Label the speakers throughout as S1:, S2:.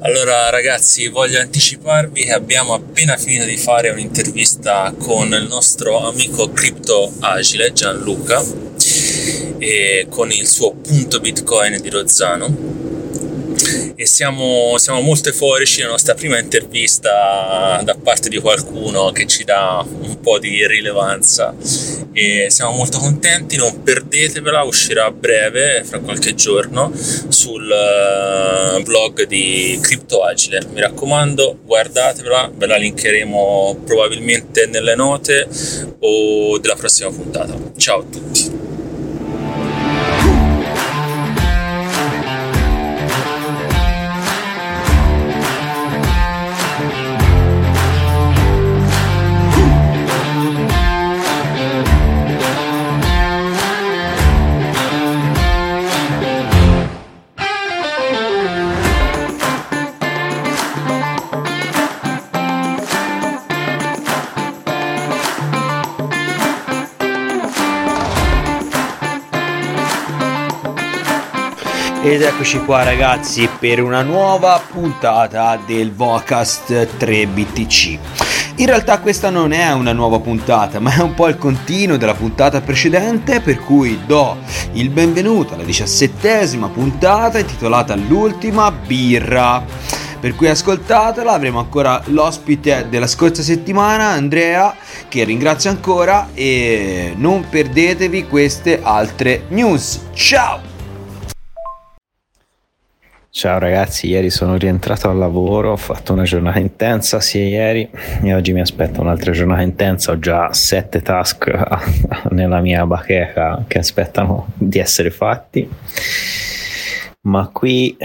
S1: Allora ragazzi, voglio anticiparvi che abbiamo appena finito di fare un'intervista con il nostro amico cripto agile Gianluca e con il suo punto Bitcoin di Rozzano. E siamo, siamo, molto euforici la nostra prima intervista da parte di qualcuno che ci dà un po' di rilevanza e siamo molto contenti, non perdetevela, uscirà a breve, fra qualche giorno, sul blog di Crypto Agile. Mi raccomando, guardatevela, ve la linkeremo probabilmente nelle note o della prossima puntata. Ciao a tutti!
S2: Ed eccoci qua ragazzi per una nuova puntata del Vocast 3BTC. In realtà questa non è una nuova puntata, ma è un po' il continuo della puntata precedente, per cui do il benvenuto alla diciassettesima puntata intitolata L'ultima birra. Per cui ascoltatela, avremo ancora l'ospite della scorsa settimana, Andrea, che ringrazio ancora e non perdetevi queste altre news. Ciao!
S3: Ciao ragazzi, ieri sono rientrato al lavoro, ho fatto una giornata intensa sia ieri e oggi mi aspetta un'altra giornata intensa, ho già sette task nella mia bacheca che aspettano di essere fatti, ma qui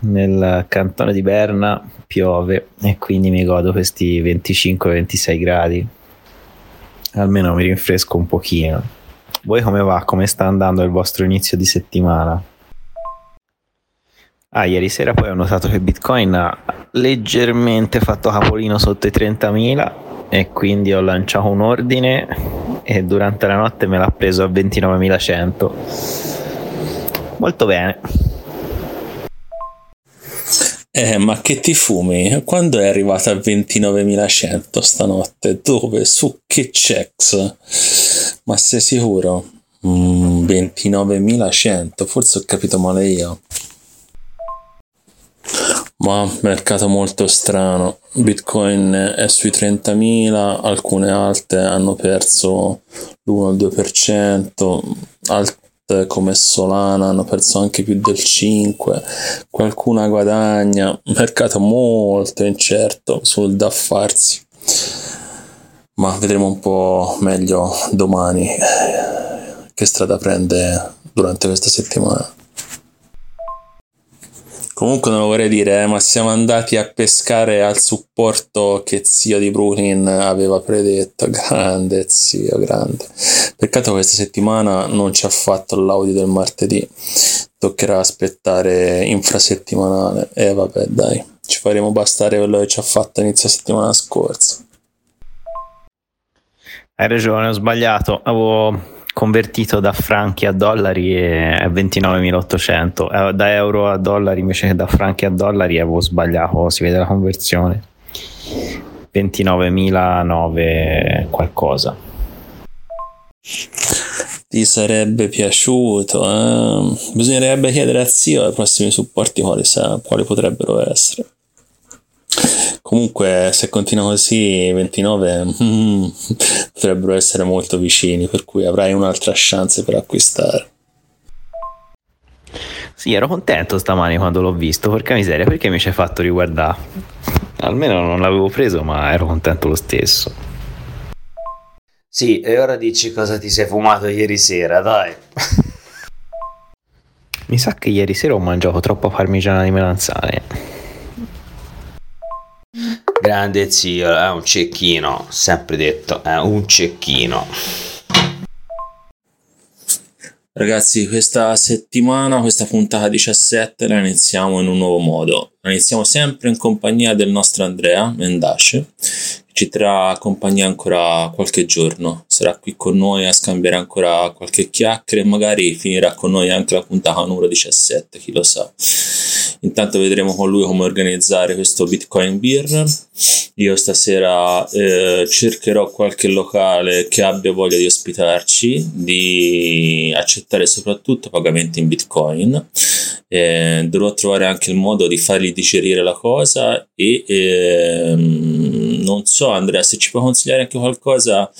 S3: nel cantone di Berna piove e quindi mi godo questi 25-26 gradi, almeno mi rinfresco un pochino. Voi come va? Come sta andando il vostro inizio di settimana? Ah, ieri sera poi ho notato che Bitcoin ha leggermente fatto capolino sotto i 30.000 e quindi ho lanciato un ordine e durante la notte me l'ha preso a 29.100. Molto bene.
S1: Eh, ma che ti fumi? Quando è arrivata a 29.100 stanotte? Dove? Su che checks? Ma sei sicuro? Mm, 29.100? Forse ho capito male io. Ma mercato molto strano. Bitcoin è sui 30.000, alcune alte hanno perso l'1-2%, alte come Solana hanno perso anche più del 5%, qualcuna guadagna, mercato molto incerto sul da farsi. Ma vedremo un po' meglio domani che strada prende durante questa settimana. Comunque non lo vorrei dire, eh, ma siamo andati a pescare al supporto che zio di Brooklyn aveva predetto. Grande zio, grande. Peccato questa settimana non ci ha fatto l'audio del martedì. Toccherà aspettare infrasettimanale. E eh, vabbè, dai, ci faremo bastare quello che ci ha fatto inizio settimana scorsa.
S3: Hai ragione, ho sbagliato. Avevo convertito da franchi a dollari è 29.800 eh, da euro a dollari invece che da franchi a dollari avevo sbagliato si vede la conversione. 29.009 qualcosa
S1: ti sarebbe piaciuto eh? bisognerebbe chiedere a zio ai prossimi supporti quali, quali potrebbero essere Comunque, se continua così, 29 mm, potrebbero essere molto vicini, per cui avrai un'altra chance per acquistare.
S3: Sì, ero contento stamani quando l'ho visto, porca miseria, perché mi ci hai fatto riguardare? Almeno non l'avevo preso, ma ero contento lo stesso.
S2: Sì, e ora dici cosa ti sei fumato ieri sera, dai.
S3: Mi sa che ieri sera ho mangiato troppa parmigiana di melanzane.
S2: Grande zio, è un cecchino, sempre detto, è un cecchino.
S1: Ragazzi, questa settimana, questa puntata 17 la iniziamo in un nuovo modo. La iniziamo sempre in compagnia del nostro Andrea Mendace, che ci terrà compagnia ancora qualche giorno. Sarà qui con noi a scambiare ancora qualche chiacchiere e magari finirà con noi anche la puntata numero 17, chi lo sa. Intanto vedremo con lui come organizzare questo Bitcoin Beer. Io stasera eh, cercherò qualche locale che abbia voglia di ospitarci, di accettare soprattutto pagamenti in Bitcoin. Eh, dovrò trovare anche il modo di fargli digerire la cosa e ehm, non so Andrea se ci puoi consigliare anche qualcosa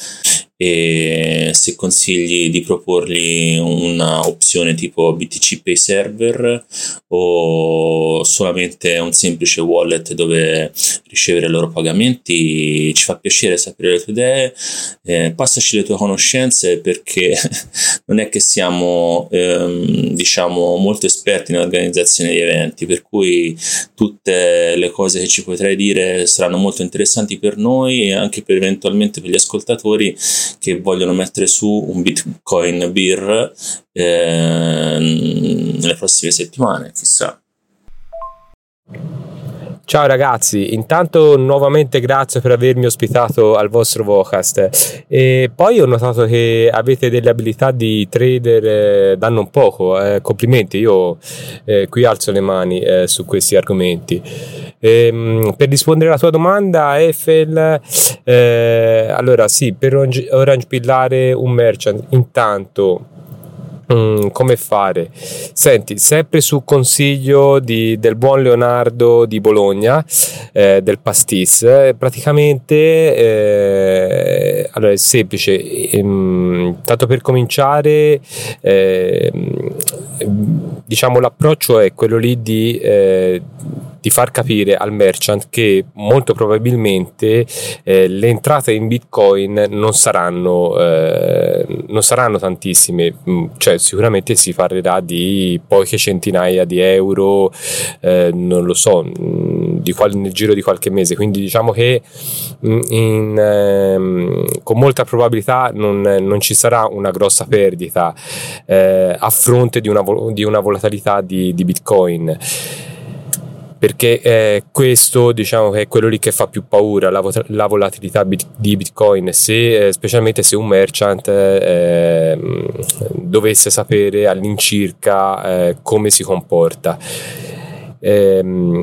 S1: e se consigli di proporgli una opzione tipo BTC Pay Server o solamente un semplice wallet dove ricevere i loro pagamenti ci fa piacere sapere le tue idee. Eh, passaci le tue conoscenze perché non è che siamo ehm, diciamo molto esperti nell'organizzazione di eventi per cui tutte le cose che ci potrai dire saranno molto interessanti per noi e anche per eventualmente per gli ascoltatori che vogliono mettere su un Bitcoin Beer eh, nelle prossime settimane, chissà.
S4: Ciao ragazzi, intanto nuovamente grazie per avermi ospitato al vostro Vocast e poi ho notato che avete delle abilità di trader eh, da non poco, eh, complimenti, io eh, qui alzo le mani eh, su questi argomenti. E, ehm, per rispondere alla tua domanda Eiffel, eh, allora sì, per orange pillare un merchant intanto Mm, come fare? Senti, sempre su consiglio di, del buon Leonardo di Bologna, eh, del Pastis, eh, praticamente eh, allora è semplice, ehm, tanto per cominciare, ehm, diciamo l'approccio è quello lì di eh, di far capire al merchant che molto probabilmente eh, le entrate in bitcoin non saranno, eh, non saranno tantissime. Mm, cioè sicuramente si parlerà di poche centinaia di euro eh, non lo so mm, qual- nel giro di qualche mese. Quindi diciamo che mm, in, ehm, con molta probabilità non, non, ci sarà una grossa perdita eh, a fronte di una, di una volatilità di, di bitcoin perché eh, questo diciamo che è quello lì che fa più paura la, la volatilità bit- di bitcoin se, eh, specialmente se un merchant eh, dovesse sapere all'incirca eh, come si comporta ehm,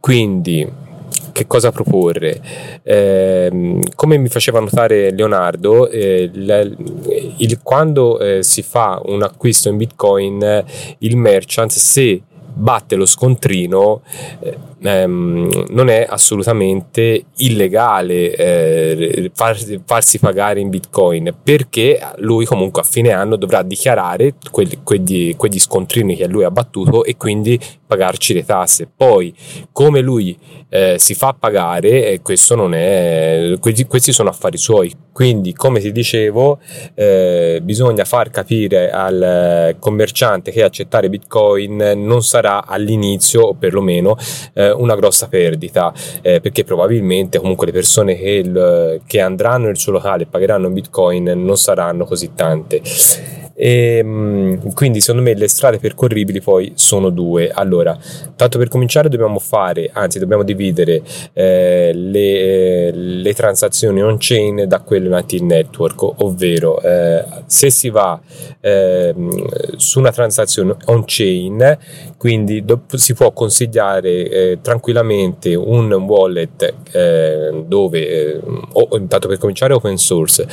S4: quindi che cosa proporre. Eh, come mi faceva notare Leonardo, eh, il, il, quando eh, si fa un acquisto in Bitcoin, il merchant, se batte lo scontrino eh, ehm, non è assolutamente illegale eh, far, farsi pagare in bitcoin perché lui comunque a fine anno dovrà dichiarare quelli, quegli, quegli scontrini che lui ha battuto e quindi pagarci le tasse. Poi come lui eh, si fa pagare e questo non è questi, questi sono affari suoi. Quindi come ti dicevo eh, bisogna far capire al commerciante che accettare bitcoin non sarà all'inizio o perlomeno eh, eh, una grossa perdita eh, perché probabilmente comunque le persone che, il, che andranno nel suo locale e pagheranno in bitcoin non saranno così tante e, ehm, quindi secondo me le strade percorribili poi sono due. Allora tanto per cominciare dobbiamo fare anzi dobbiamo dividere eh, le, le, transazioni on chain da quelle nati in network ovvero eh, se si va eh, su una transazione on chain quindi do, si può consigliare eh, tranquillamente un wallet eh, dove eh, o, intanto per cominciare open source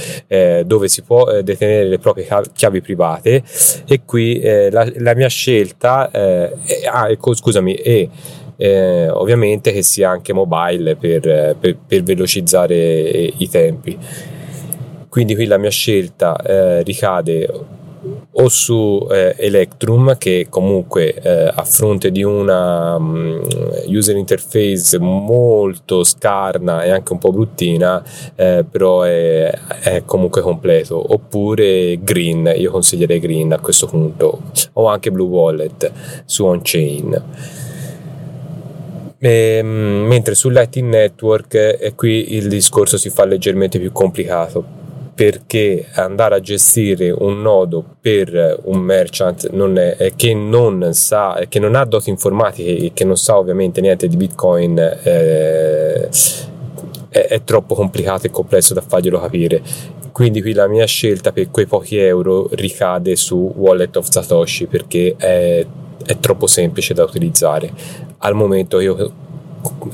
S4: dove si può detenere le proprie chiavi private private. E qui eh, la, la, mia scelta eh, è, ah, ecco, scusami, è eh, ovviamente che sia anche mobile per, per, per velocizzare i tempi. Quindi qui la mia scelta eh, ricade o su eh, Electrum che comunque eh, a fronte di una um, user interface molto scarna e anche un po' bruttina eh, però è, è, comunque completo. Oppure Green io consiglierei Green a questo punto o anche Blue Wallet su on-chain. E, ehm, mentre su Lightning Network eh, qui il discorso si fa leggermente più complicato perché andare a gestire un nodo per un merchant non è, che non sa che non ha doti informatiche e che non sa ovviamente niente di bitcoin eh, è, è, troppo complicato e complesso da farglielo capire quindi qui la mia scelta per quei pochi euro ricade su Wallet of Satoshi perché è è troppo semplice da utilizzare. Al momento io,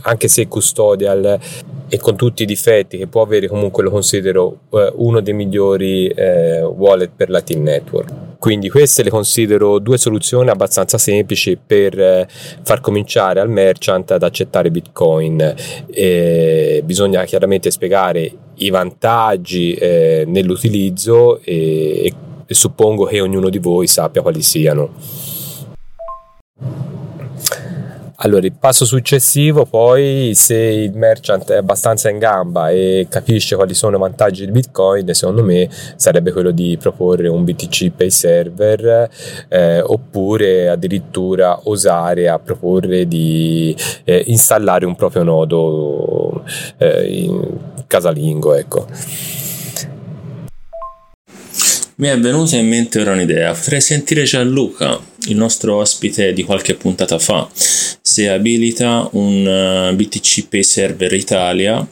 S4: anche se custodial e con tutti i difetti che può avere, comunque lo considero eh, uno dei migliori eh, wallet per la Team Network. Quindi queste le considero due soluzioni abbastanza semplici per eh, far cominciare al merchant ad accettare Bitcoin. E bisogna chiaramente spiegare i vantaggi eh, nell'utilizzo e, e suppongo che ognuno di voi sappia quali siano. Allora, il passo successivo poi, se il merchant è abbastanza in gamba e capisce quali sono i vantaggi di Bitcoin, secondo me sarebbe quello di proporre un BTC Pay Server eh, oppure addirittura osare a proporre di eh, installare un proprio nodo eh, casalingo, ecco.
S1: Mi è venuta in mente ora un'idea, potrei sentire Gianluca, il nostro ospite di qualche puntata fa, se abilita un uh, BTC Pay Server Italia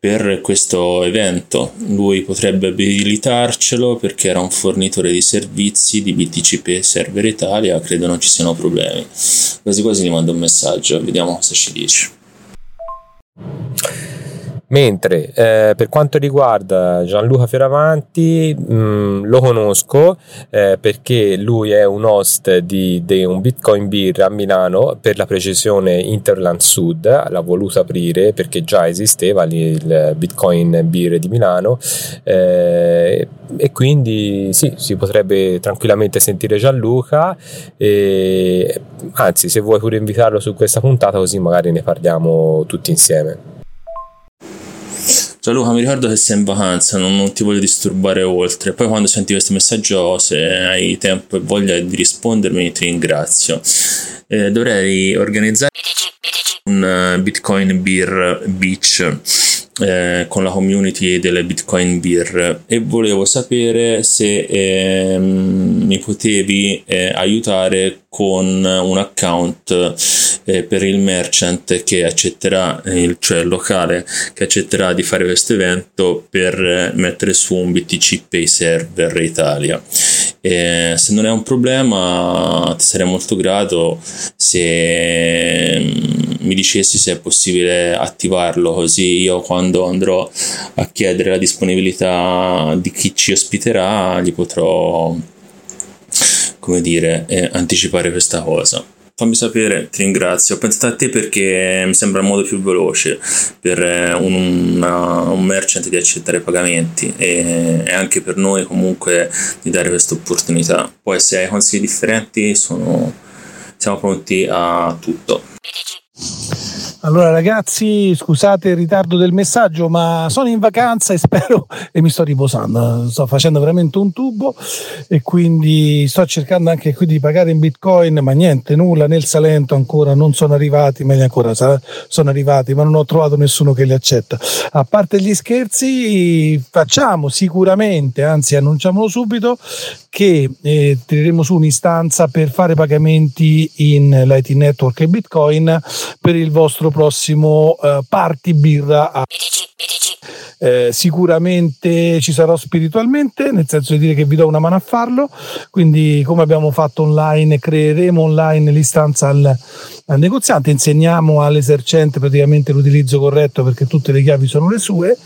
S1: per questo evento. Lui potrebbe abilitarcelo perché era un fornitore di servizi di BTC Pay Server Italia, credo non ci siano problemi. Quasi quasi gli mando un messaggio, vediamo cosa ci dice.
S4: Mentre eh, per quanto riguarda Gianluca Fioravanti, mh, mm, lo conosco eh, perché lui è un host di, di, un Bitcoin Beer a Milano, per la precisione Interland Sud, l'ha voluto aprire perché già esisteva lì il Bitcoin Beer di Milano eh, e quindi sì, si potrebbe tranquillamente sentire Gianluca e, anzi se vuoi pure invitarlo su questa puntata così magari ne parliamo tutti insieme.
S1: Ciao Luca, mi ricordo che sei in vacanza, non, non, ti voglio disturbare oltre. Poi quando senti questo messaggio, se hai tempo e voglia di rispondermi, ti ringrazio. Eh, dovrei organizzare un uh, Bitcoin Beer Beach eh, con la community delle Bitcoin Beer e volevo sapere se eh, mi potevi eh, aiutare con un account eh, per il merchant che accetterà, il, cioè il locale che accetterà di fare questo evento per mettere su un BTC Pay Server Italia. E se non è un problema, ti sarei molto grato se mm, mi dicessi se è possibile attivarlo. Così io quando andrò a chiedere la disponibilità di chi ci ospiterà gli potrò come dire eh, anticipare questa cosa fammi sapere, ti ringrazio. Ho pensato a te perché mi sembra il modo più veloce per eh, un, una, un merchant di accettare pagamenti e, e, anche per noi comunque di dare questa opportunità. Poi se hai consigli differenti sono, siamo pronti a tutto.
S5: Allora ragazzi, scusate il ritardo del messaggio, ma sono in vacanza e spero e mi sto riposando. Sto facendo veramente un tubo e quindi sto cercando anche qui di pagare in Bitcoin, ma niente, nulla nel Salento ancora non sono arrivati, meglio ancora sono arrivati, ma non ho trovato nessuno che li accetta. A parte gli scherzi, facciamo sicuramente, anzi annunciamolo subito che eh, tireremo su un'istanza per fare pagamenti in Lightning Network e Bitcoin per il vostro prossimo eh, party birra a eh, sicuramente ci sarò spiritualmente, nel senso di dire che vi do una mano a farlo, quindi come abbiamo fatto online, creeremo online l'istanza al, al negoziante, insegniamo all'esercente praticamente l'utilizzo corretto perché tutte le chiavi sono le sue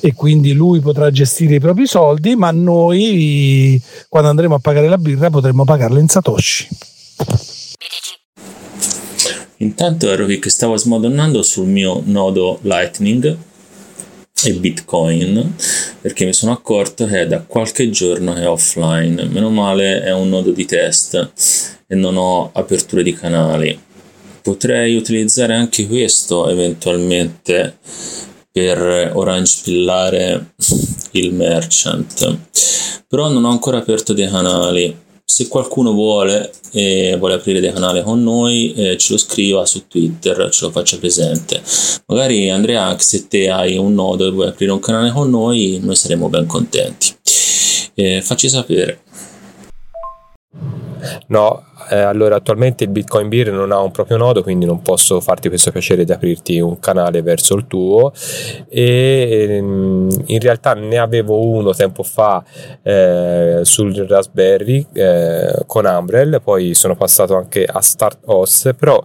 S5: e quindi lui potrà gestire i propri soldi, ma noi quando andremo a pagare la birra potremo pagarla in Satoshi.
S1: Intanto ero che stavo smadonnando sul mio nodo Lightning e Bitcoin perché mi sono accorto che è da qualche giorno che è offline. Meno male è un nodo di test e non ho aperture di canali. Potrei utilizzare anche questo eventualmente per orange pillare il merchant, però non ho ancora aperto dei canali se qualcuno vuole e vuole aprire dei canali con noi eh, ce lo scriva su Twitter ce lo faccia presente. Magari Andrea se te hai un nodo e vuoi aprire un canale con noi noi saremo ben contenti. Eh, facci sapere.
S4: No eh, allora attualmente il Bitcoin Beer non ha un proprio nodo, quindi non posso farti questo piacere di aprirti un canale verso il tuo. E ehm, in realtà ne avevo uno tempo fa eh, sul Raspberry eh, con Umbrel, poi sono passato anche a StartOS, però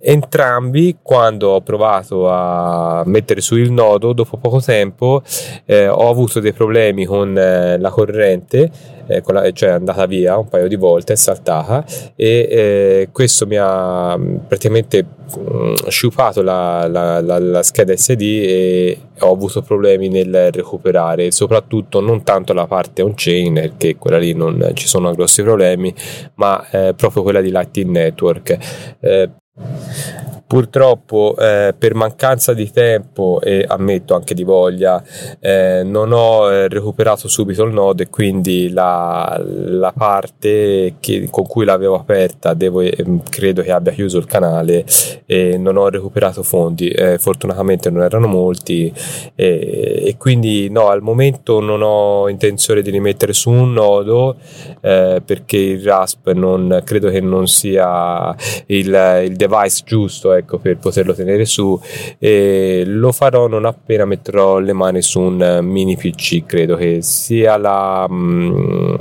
S4: Entrambi, quando ho provato a mettere su il nodo, dopo poco tempo eh, ho avuto dei problemi con eh, la corrente, eh, la, cioè è andata via un paio di volte, è saltata e eh, questo mi ha mm, praticamente mh, mm, sciupato la, la, la, scheda SD e ho avuto problemi nel recuperare, soprattutto non tanto la parte on-chain, perché quella lì non ci sono grossi problemi, ma eh, proprio quella di Lightning Network. Eh, Purtroppo eh, per mancanza di tempo e ammetto anche di voglia eh, non ho eh, recuperato subito il nodo e quindi la, la parte che, con cui l'avevo aperta devo, ehm, credo che abbia chiuso il canale e non ho recuperato fondi. Eh, fortunatamente non erano molti e, e, quindi no, al momento non ho intenzione di rimettere su un nodo eh, perché il RASP non, credo che non sia il, il device giusto ecco, per poterlo tenere su e lo farò non appena metterò le mani su un mini PC credo che sia la mm,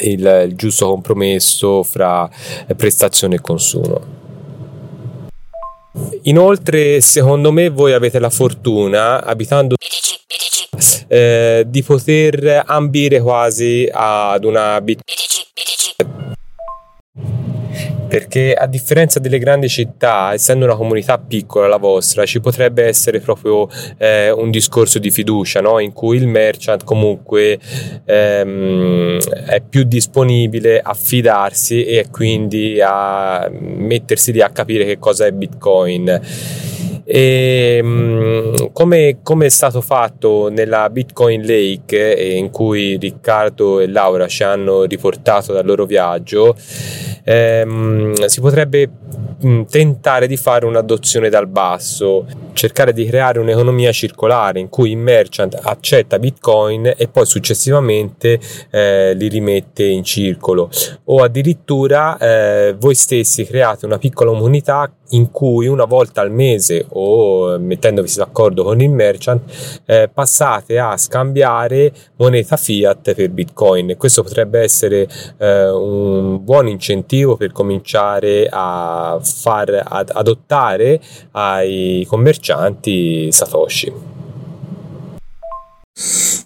S4: il, il giusto compromesso fra prestazione e consumo. Inoltre, secondo me, voi avete la fortuna, abitando eh, di poter ambire quasi ad una bit perché a differenza delle grandi città, essendo una comunità piccola la vostra, ci potrebbe essere proprio eh, un discorso di fiducia, no? in cui il merchant comunque ehm, è più disponibile a fidarsi e quindi a mettersi lì a capire che cosa è Bitcoin. E, ehm, come, come, è stato fatto nella Bitcoin Lake eh, in cui Riccardo e Laura ci hanno riportato dal loro viaggio ehm, si potrebbe mh, tentare di fare un'adozione dal basso, cercare di creare un'economia circolare in cui il merchant accetta bitcoin e poi successivamente eh, li rimette in circolo. O addirittura eh, voi stessi create una piccola comunità in cui una volta al mese o mettendovi d'accordo con il merchant eh, passate a scambiare moneta fiat per bitcoin. Questo potrebbe essere eh, un buon incentivo per cominciare a far ad adottare ai commercianti satoshi.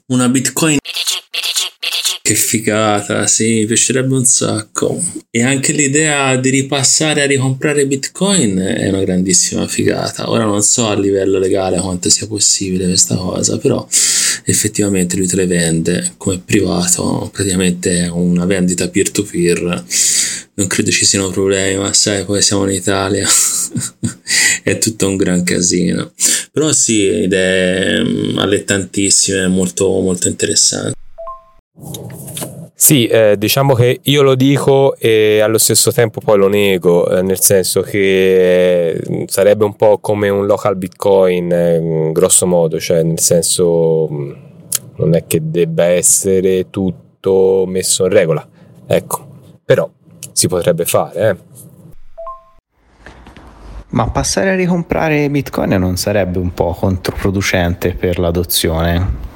S1: Una bitcoin che figata, sì, mi piacerebbe un sacco. E anche l'idea di ripassare a ricomprare Bitcoin è una grandissima figata. Ora non so a livello legale quanto sia possibile questa cosa, però effettivamente lui te le vende come privato, praticamente è una vendita peer-to-peer. Non credo ci siano problemi, ma sai, poi siamo in Italia, è tutto un gran casino. Però sì, idee mm, allettantissime, molto, molto interessanti.
S4: Sì, eh, diciamo che io lo dico e allo stesso tempo poi lo nego, eh, nel senso che eh, sarebbe un po' come un local bitcoin, eh, grosso modo, cioè nel senso mm, non è che debba essere tutto messo in regola, ecco, però si potrebbe fare. Eh.
S3: Ma passare a ricomprare bitcoin non sarebbe un po' controproducente per l'adozione?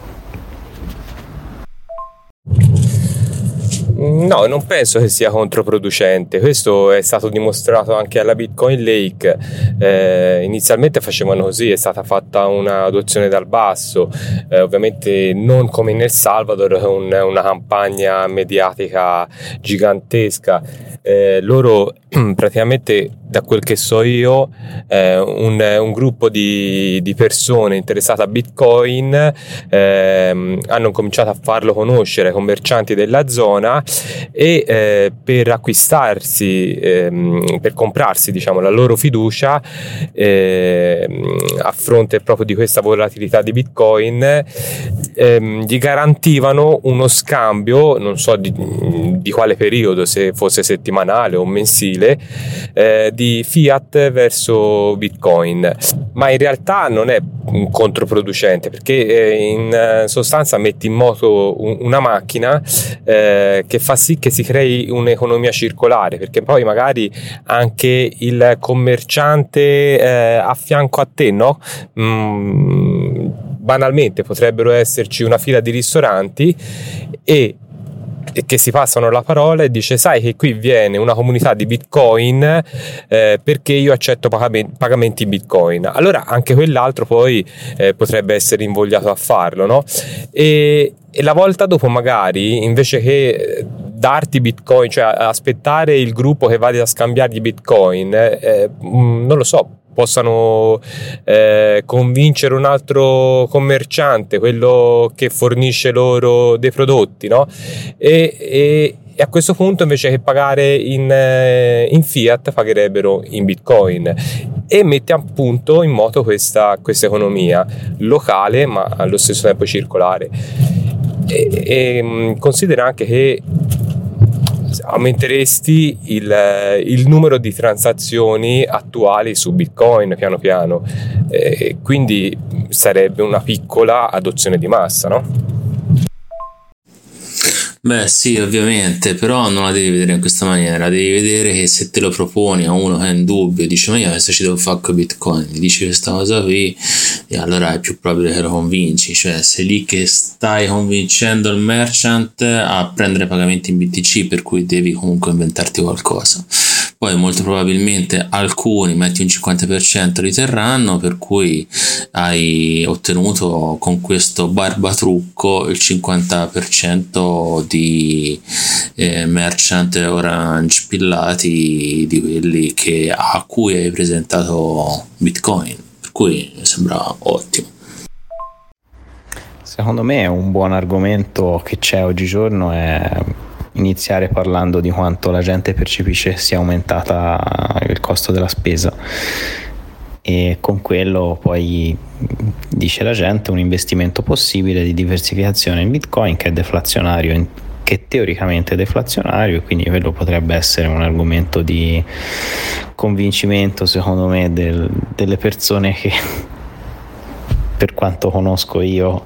S4: No, non penso che sia controproducente. Questo è stato dimostrato anche alla Bitcoin Lake. Eh, inizialmente facevano così, è stata fatta un'adozione dal basso, eh, ovviamente non come in El Salvador, con una campagna mediatica gigantesca. Eh, loro praticamente da quel che so io, eh, un, un, gruppo di, di, persone interessate a Bitcoin eh, hanno cominciato a farlo conoscere ai commercianti della zona e eh, per acquistarsi, ehm, per comprarsi diciamo, la loro fiducia ehm, a fronte proprio di questa volatilità di Bitcoin, ehm, gli garantivano uno scambio, non so di, di quale periodo, se fosse settimanale o mensile, agile eh, di fiat verso bitcoin ma in realtà non è controproducente perché eh, in sostanza metti in moto una macchina eh, che fa sì che si crei un'economia circolare perché poi magari anche il commerciante eh, a fianco a te no? Mm, banalmente potrebbero esserci una fila di ristoranti e che si passano la parola e dice sai che qui viene una comunità di bitcoin eh, perché io accetto pagamenti, pagamenti bitcoin allora anche quell'altro poi eh, potrebbe essere invogliato a farlo no? e, e la volta dopo magari invece che darti bitcoin cioè aspettare il gruppo che vada a scambiargli bitcoin eh, mm, non lo so possano eh, convincere un altro commerciante, quello che fornisce loro dei prodotti, no? E, e, e a questo punto invece che pagare in, eh, in, fiat pagherebbero in bitcoin e mette appunto in moto questa, questa economia locale ma allo stesso tempo circolare e, e mm, considera anche che aumenteresti il, il, numero di transazioni attuali su Bitcoin piano piano, eh, quindi sarebbe una piccola adozione di massa, no?
S1: Beh sì, ovviamente, però non la devi vedere in questa maniera, devi vedere che se te lo proponi a uno che è in dubbio, dice ma io adesso ci devo fare con Bitcoin, gli dici questa cosa qui e allora è più probabile che lo convinci, cioè sei lì che stai convincendo il merchant a prendere pagamenti in BTC per cui devi comunque inventarti qualcosa poi molto probabilmente alcuni metti un 50% li terranno per cui hai ottenuto con questo barbatrucco il 50% di eh, merchant orange pillati di quelli che, a cui hai presentato bitcoin. Per cui mi sembra ottimo.
S3: Secondo me un buon argomento che c'è oggigiorno è iniziare parlando di quanto la gente percepisce sia aumentata il costo della spesa. E con quello poi dice la gente un investimento possibile di diversificazione in bitcoin che è deflazionario che teoricamente è deflazionario e quindi quello potrebbe essere un argomento di convincimento secondo me del, delle persone che per quanto conosco io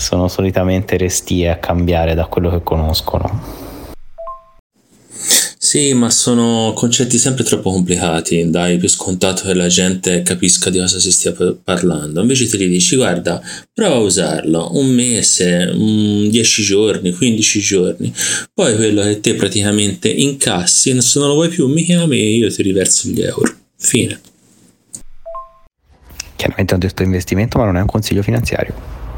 S3: sono solitamente restie a cambiare da quello che conoscono.
S1: Sì, ma sono concetti sempre troppo complicati, dai più scontato che la gente capisca di cosa si stia parlando. Invece te li dici, guarda, prova a usarlo un mese, 10 giorni, 15 giorni, poi quello che te praticamente incassi, se non lo vuoi più mi chiami e io ti riverso gli euro. Fine.
S3: Chiaramente ho detto investimento, ma non è un consiglio finanziario.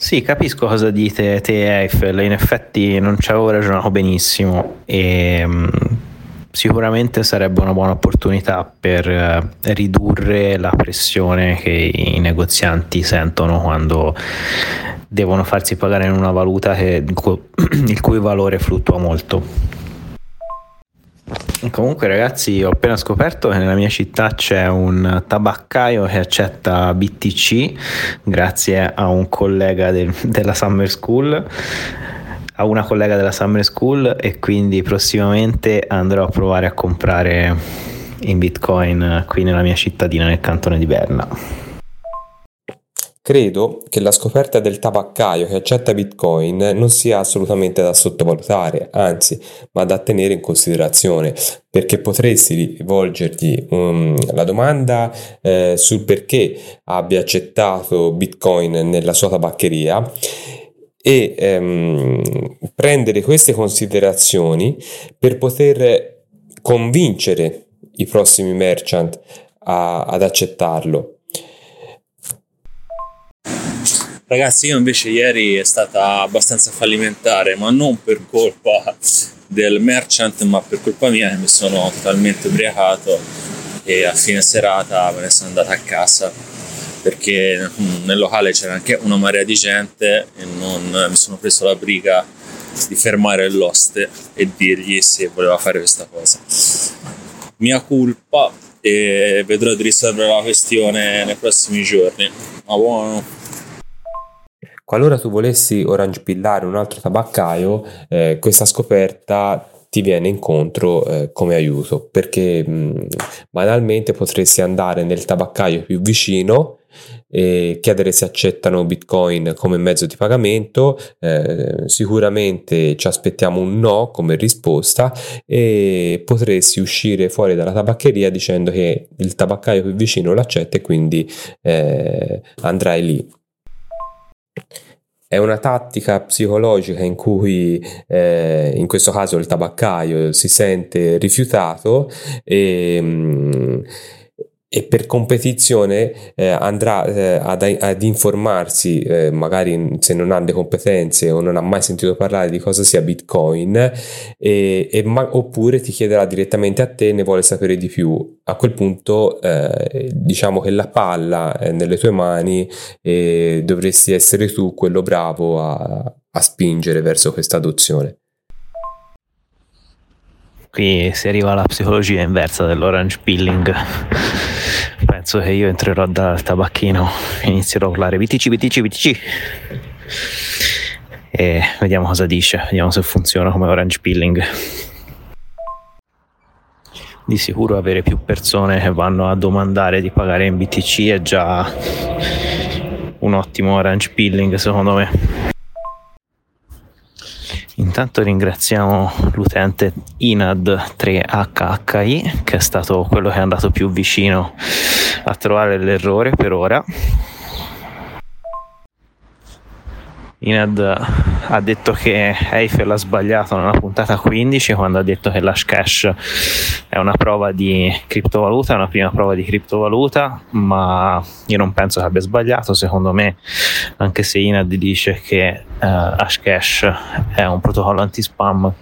S3: Sì, capisco cosa dite te Eiffel, in effetti non ci avevo ragionato benissimo e um, sicuramente sarebbe una buona opportunità per uh, ridurre la pressione che i negozianti sentono quando devono farsi pagare in una valuta che, il cui valore fluttua molto. Comunque ragazzi ho appena scoperto che nella mia città c'è un tabaccaio che accetta BTC grazie a un collega del, della Summer School a una collega della Summer School e quindi prossimamente andrò a provare a comprare in bitcoin qui nella mia cittadina nel cantone di Berna.
S4: Credo che la scoperta del tabaccaio che accetta Bitcoin non sia assolutamente da sottovalutare, anzi, ma da tenere in considerazione, perché potresti rivolgergli um, la domanda eh, sul perché abbia accettato Bitcoin nella sua tabaccheria e ehm, prendere queste considerazioni per poter convincere i prossimi merchant a, ad accettarlo
S1: Ragazzi, io invece ieri è stata abbastanza fallimentare, ma non per colpa del merchant, ma per colpa mia che mi sono totalmente ubriacato e a fine serata me ne sono andata a casa perché mm, nel locale c'era anche una marea di gente e non mi sono preso la briga di fermare l'oste e dirgli se voleva fare questa cosa. Mia colpa e vedrò di risolvere la questione nei prossimi giorni. Ma buono.
S4: Qualora tu volessi orange pillare un altro tabaccaio, eh, questa scoperta ti viene incontro eh, come aiuto perché mh, banalmente potresti andare nel tabaccaio più vicino e chiedere se accettano Bitcoin come mezzo di pagamento. Eh, sicuramente ci aspettiamo un no come risposta e potresti uscire fuori dalla tabaccheria dicendo che il tabaccaio più vicino l'accetta e quindi eh, andrai lì. È una tattica psicologica in cui eh, in questo caso il tabaccaio si sente rifiutato e, mm, e per competizione eh, andrà eh, ad, ad, informarsi, eh, magari se non ha le competenze o non ha mai sentito parlare di cosa sia Bitcoin, e, e ma, oppure ti chiederà direttamente a te, ne vuole sapere di più. A quel punto eh, diciamo che la palla è nelle tue mani e dovresti essere tu quello bravo a, a spingere verso questa adozione.
S3: Qui si arriva alla psicologia inversa dell'orange pilling penso che io entrerò dal tabacchino e inizierò a urlare BTC, BTC, BTC e vediamo cosa dice, vediamo se funziona come orange pilling. Di sicuro avere più persone che vanno a domandare di pagare in BTC è già un ottimo orange pilling secondo me. Intanto ringraziamo l'utente Inad3HHI che è stato quello che è andato più vicino a trovare l'errore per ora Inad ha detto che Eiffel ha sbagliato nella puntata 15 quando ha detto che l'hash cash è una prova di criptovaluta, è una prima prova di criptovaluta, ma io non penso che abbia sbagliato, secondo me, anche se Inad dice che uh, hash cash è un protocollo anti-spam,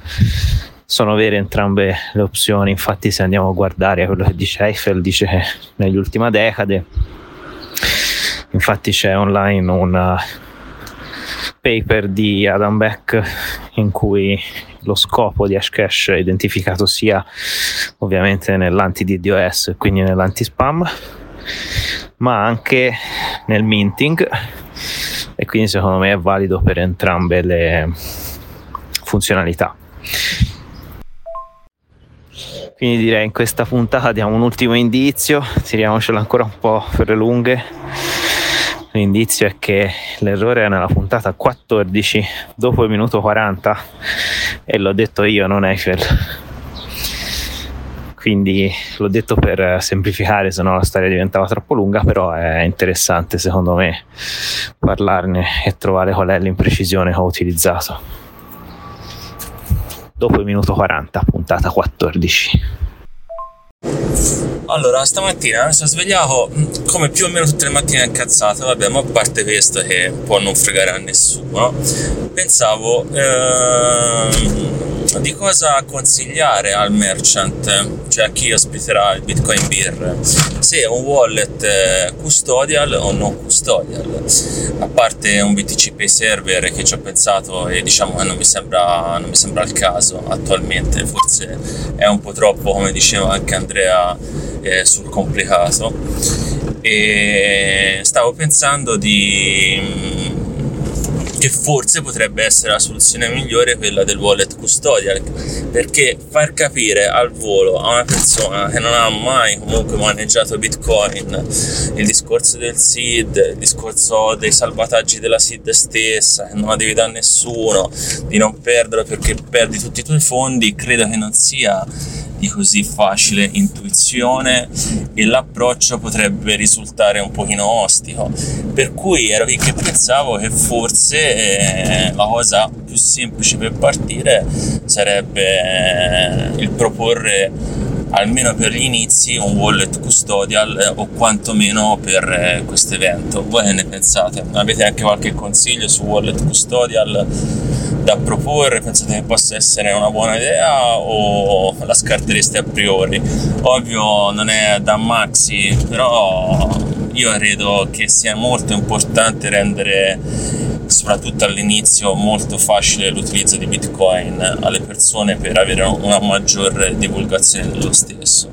S3: sono vere entrambe le opzioni, infatti se andiamo a guardare quello che dice Eiffel, dice che negli ultimi decade, infatti c'è online una paper di Adam Beck in cui lo scopo di Hashcash è identificato sia ovviamente nell'anti-DDoS, quindi nell'anti-spam, ma anche nel minting e quindi secondo me è valido per entrambe le funzionalità. Quindi direi in questa puntata diamo un ultimo indizio, tiriamocelo ancora un po' per le lunghe L'indizio è che l'errore è nella puntata 14 dopo il minuto 40 e l'ho detto io, non Eiffel. Quindi l'ho detto per semplificare, se no la storia diventava troppo lunga, però è interessante secondo me parlarne e trovare qual è l'imprecisione che ho utilizzato. Dopo il minuto 40, puntata 14.
S1: Allora, stamattina mi sono svegliato mm, come più o meno tutte le mattine incazzate, vabbè, ma a parte questo che può non fregare a nessuno, pensavo ehm, di cosa consigliare al merchant, cioè a chi ospiterà il Bitcoin Beer, se un wallet eh, custodial o non custodial, a parte un BTC Pay Server che ci ho pensato e diciamo che non mi sembra, non mi sembra il caso attualmente, forse è un po' troppo, come diceva anche Andrea, eh, sul complicato. E stavo pensando di che forse potrebbe essere la soluzione migliore quella del wallet custodial perché far capire al volo a una persona che non ha mai comunque maneggiato bitcoin il discorso del seed il discorso dei salvataggi della seed stessa che non la devi dare a nessuno di non perderlo perché perdi tutti i tuoi fondi credo che non sia di così facile intuizione e l'approccio potrebbe risultare un pochino ostico. Per cui ero lì che pensavo che forse eh, la cosa più semplice per partire sarebbe eh, il proporre almeno per gli inizi un wallet custodial eh, o quantomeno per eh, questo evento voi ne pensate? avete anche qualche consiglio su wallet custodial da proporre? Pensate che possa essere una buona idea o la scartereste a priori? Ovvio non è da maxi, però io credo che sia molto importante rendere soprattutto all'inizio molto facile l'utilizzo di bitcoin alle persone per avere una maggior divulgazione dello stesso.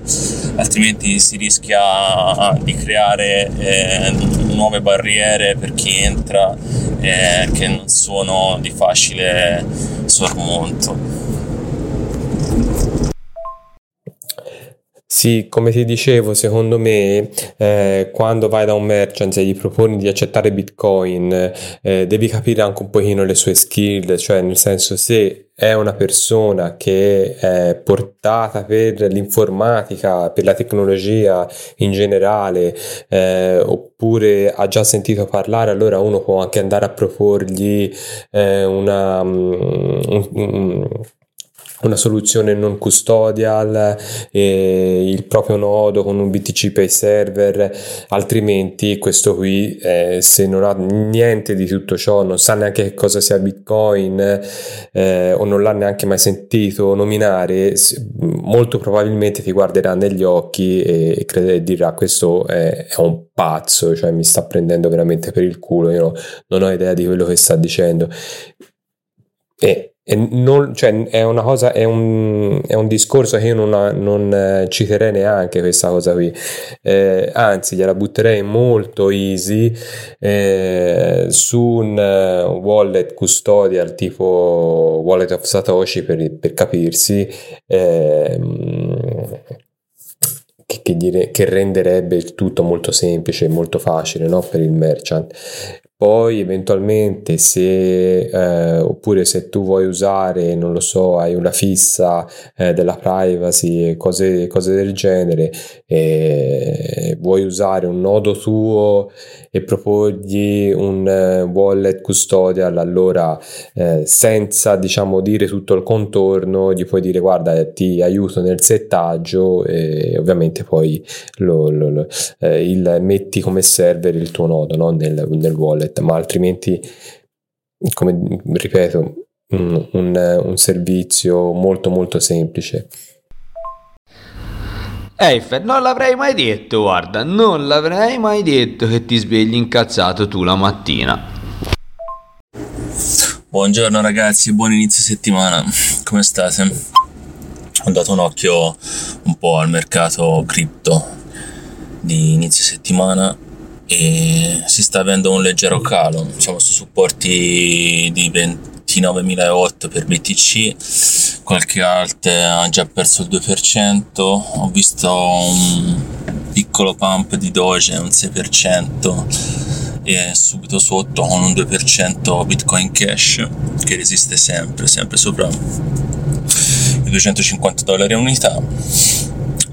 S1: Altrimenti si rischia di creare eh, nuove barriere per chi entra eh, che non sono di facile sormonto
S4: Sì, come ti dicevo, secondo me eh, quando vai da un merchant e gli proponi di accettare Bitcoin, eh, devi capire anche un pochino le sue skill, cioè nel senso se è una persona che è portata per l'informatica, per la tecnologia in generale, eh, oppure ha già sentito parlare, allora uno può anche andare a proporgli eh, una, um, un, una soluzione non custodial, eh, il proprio nodo con un BTC Pay Server, altrimenti questo qui eh, se non ha niente di tutto ciò, non sa neanche che cosa sia Bitcoin eh, o non l'ha neanche mai sentito nominare, molto probabilmente ti guarderà negli occhi e, e, crede, e dirà questo è, è, un pazzo, cioè mi sta prendendo veramente per il culo, io non ho idea di quello che sta dicendo. E non, cioè, è una cosa, è un, è un, discorso che io non, non eh, citerei neanche questa cosa qui, eh, anzi gliela butterei molto easy eh, su un uh, wallet custodial tipo Wallet of Satoshi per, per capirsi, ehm, che, che, dire, che, renderebbe il tutto molto semplice e molto facile no? per il merchant poi eventualmente se eh, oppure se tu vuoi usare non lo so hai una fissa eh, della privacy cose, cose del genere e vuoi usare un nodo tuo e proporgli un uh, wallet custodial allora eh, senza diciamo dire tutto il contorno gli puoi dire guarda ti aiuto nel settaggio e ovviamente poi lo, lo, lo, eh, il, metti come server il tuo nodo no? nel, nel wallet ma altrimenti, come ripeto, un, un, un servizio molto molto semplice.
S2: Eiffel, non l'avrei mai detto, guarda, non l'avrei mai detto che ti svegli incazzato tu la mattina.
S1: Buongiorno ragazzi, buon inizio settimana, come state? Ho dato un occhio un po' al mercato cripto di inizio settimana e si sta avendo un leggero calo, siamo su supporti di 29.008 per BTC, qualche alt ha già perso il 2%, ho visto un piccolo pump di Doge, un 6% e subito sotto con un 2% Bitcoin Cash che resiste sempre, sempre sopra i 250 dollari a unità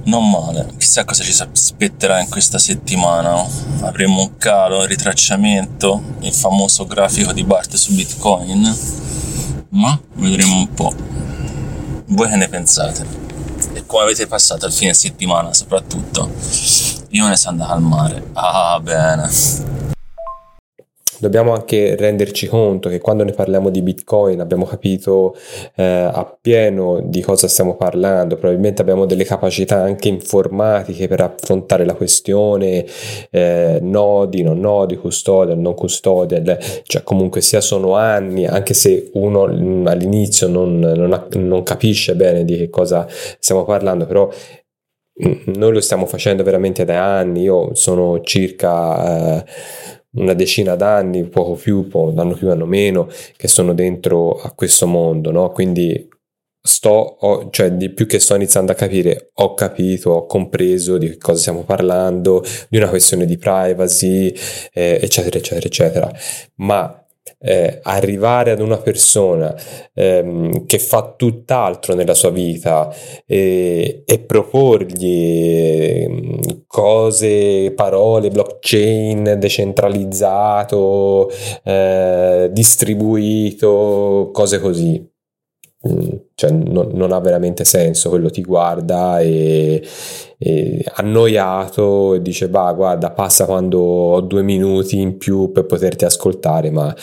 S1: non male, chissà cosa ci aspetterà in questa settimana. Avremo un calo, un ritracciamento, il famoso grafico di Bart su Bitcoin, ma vedremo un po'. Voi che ne pensate? E come avete passato il fine settimana soprattutto? Io me ne sono andato al mare. Ah, bene
S4: dobbiamo anche renderci conto che quando ne parliamo di Bitcoin abbiamo capito eh, appieno di cosa stiamo parlando, probabilmente abbiamo delle capacità anche informatiche per affrontare la questione, eh, nodi, non nodi, custodial, non custodial, cioè comunque sia sono anni, anche se uno mm, all'inizio non, non, non capisce bene di che cosa stiamo parlando, però mm, noi lo stiamo facendo veramente da anni, io sono circa... Eh, una decina d'anni, poco più, po', danno più, hanno meno, che sono dentro a questo mondo, no? Quindi sto, ho, cioè di più che sto iniziando a capire, ho capito, ho compreso di cosa stiamo parlando, di una questione di privacy, eh, eccetera, eccetera, eccetera. Ma eh, arrivare ad una persona ehm, che fa tutt'altro nella sua vita e, e proporgli ehm, cose, parole, blockchain, decentralizzato, eh, distribuito, cose così. Mm, cioè non, non, ha veramente senso, quello ti guarda e, e annoiato e dice bah guarda passa quando ho due minuti in più per poterti ascoltare ma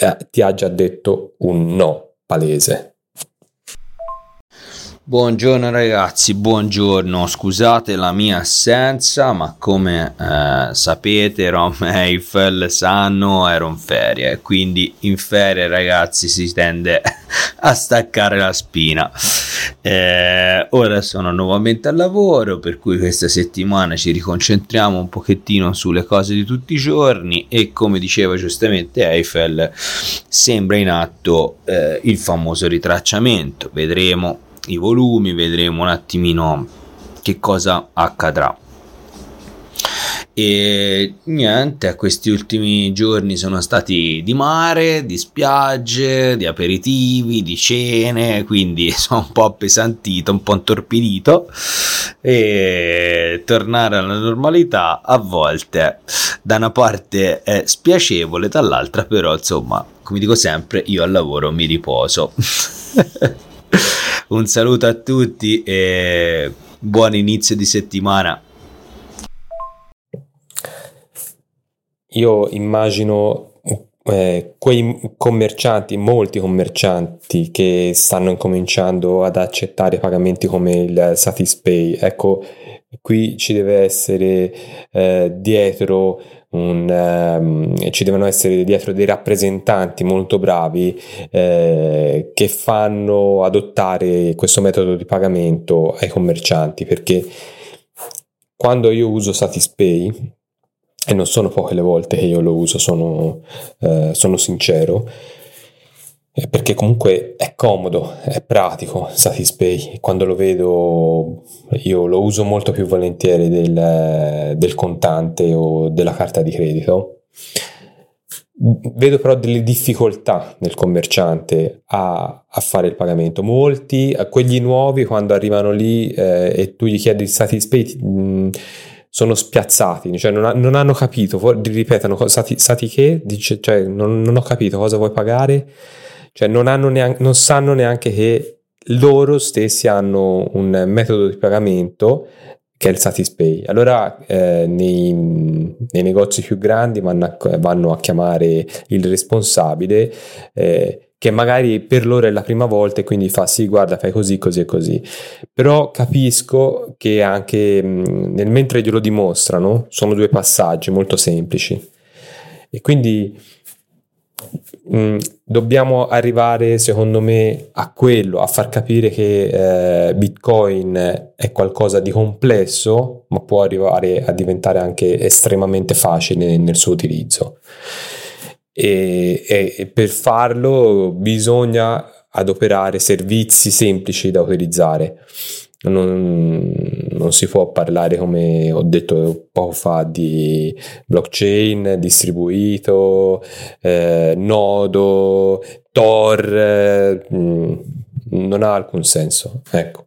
S4: eh, ti ha già detto un no palese
S2: Buongiorno ragazzi, buongiorno, scusate la mia assenza, ma come eh, sapete Rom e Eiffel sanno ero in ferie, quindi in ferie ragazzi si tende a staccare la spina. Eh, ora sono nuovamente al lavoro, per cui questa settimana ci riconcentriamo un pochettino sulle cose di tutti i giorni. E come diceva giustamente Eiffel, sembra in atto eh, il famoso ritracciamento, vedremo i volumi, vedremo un attimino che cosa accadrà. E niente, questi ultimi giorni sono stati di mare, di spiagge, di aperitivi, di cene, quindi sono un po' appesantito, un po' intorpidito e tornare alla normalità a volte da una parte è spiacevole, dall'altra però insomma, come dico sempre, io al lavoro mi riposo. un saluto a tutti e buon inizio di settimana.
S4: io immagino eh, quei commercianti, molti commercianti che stanno incominciando ad accettare pagamenti come il Satispay, ecco, qui ci deve essere eh, dietro un, um, ci devono essere dietro dei rappresentanti molto bravi eh, che fanno adottare questo metodo di pagamento ai commercianti perché quando io uso Satispay e non sono poche le volte che io lo uso, sono, eh, sono sincero, perché comunque è comodo, è pratico Satispay, quando lo vedo io lo uso molto più volentieri del, del contante o della carta di credito. Vedo però delle difficoltà nel commerciante a, a fare il pagamento. Molti, quelli nuovi, quando arrivano lì eh, e tu gli chiedi Satispay, mh, sono spiazzati, cioè non, ha, non hanno capito, ripetono, sati, sati che? Dice, cioè, non, non, ho capito cosa vuoi pagare, cioè non, neanche, non sanno neanche che loro stessi hanno un metodo di pagamento che è il Satispay. Allora eh, nei, nei, negozi più grandi vanno a, vanno a chiamare il responsabile eh, che magari per loro è la prima volta e quindi fa sì guarda fai così così e così però capisco che anche nel mentre glielo dimostrano sono due passaggi molto semplici e quindi mh, dobbiamo arrivare secondo me a quello a far capire che eh, bitcoin è qualcosa di complesso ma può arrivare a diventare anche estremamente facile nel suo utilizzo e, e, per farlo bisogna adoperare servizi semplici da utilizzare. Non, non, si può parlare, come ho detto poco fa, di blockchain distribuito, eh, nodo, Tor, eh, non ha alcun senso. Ecco.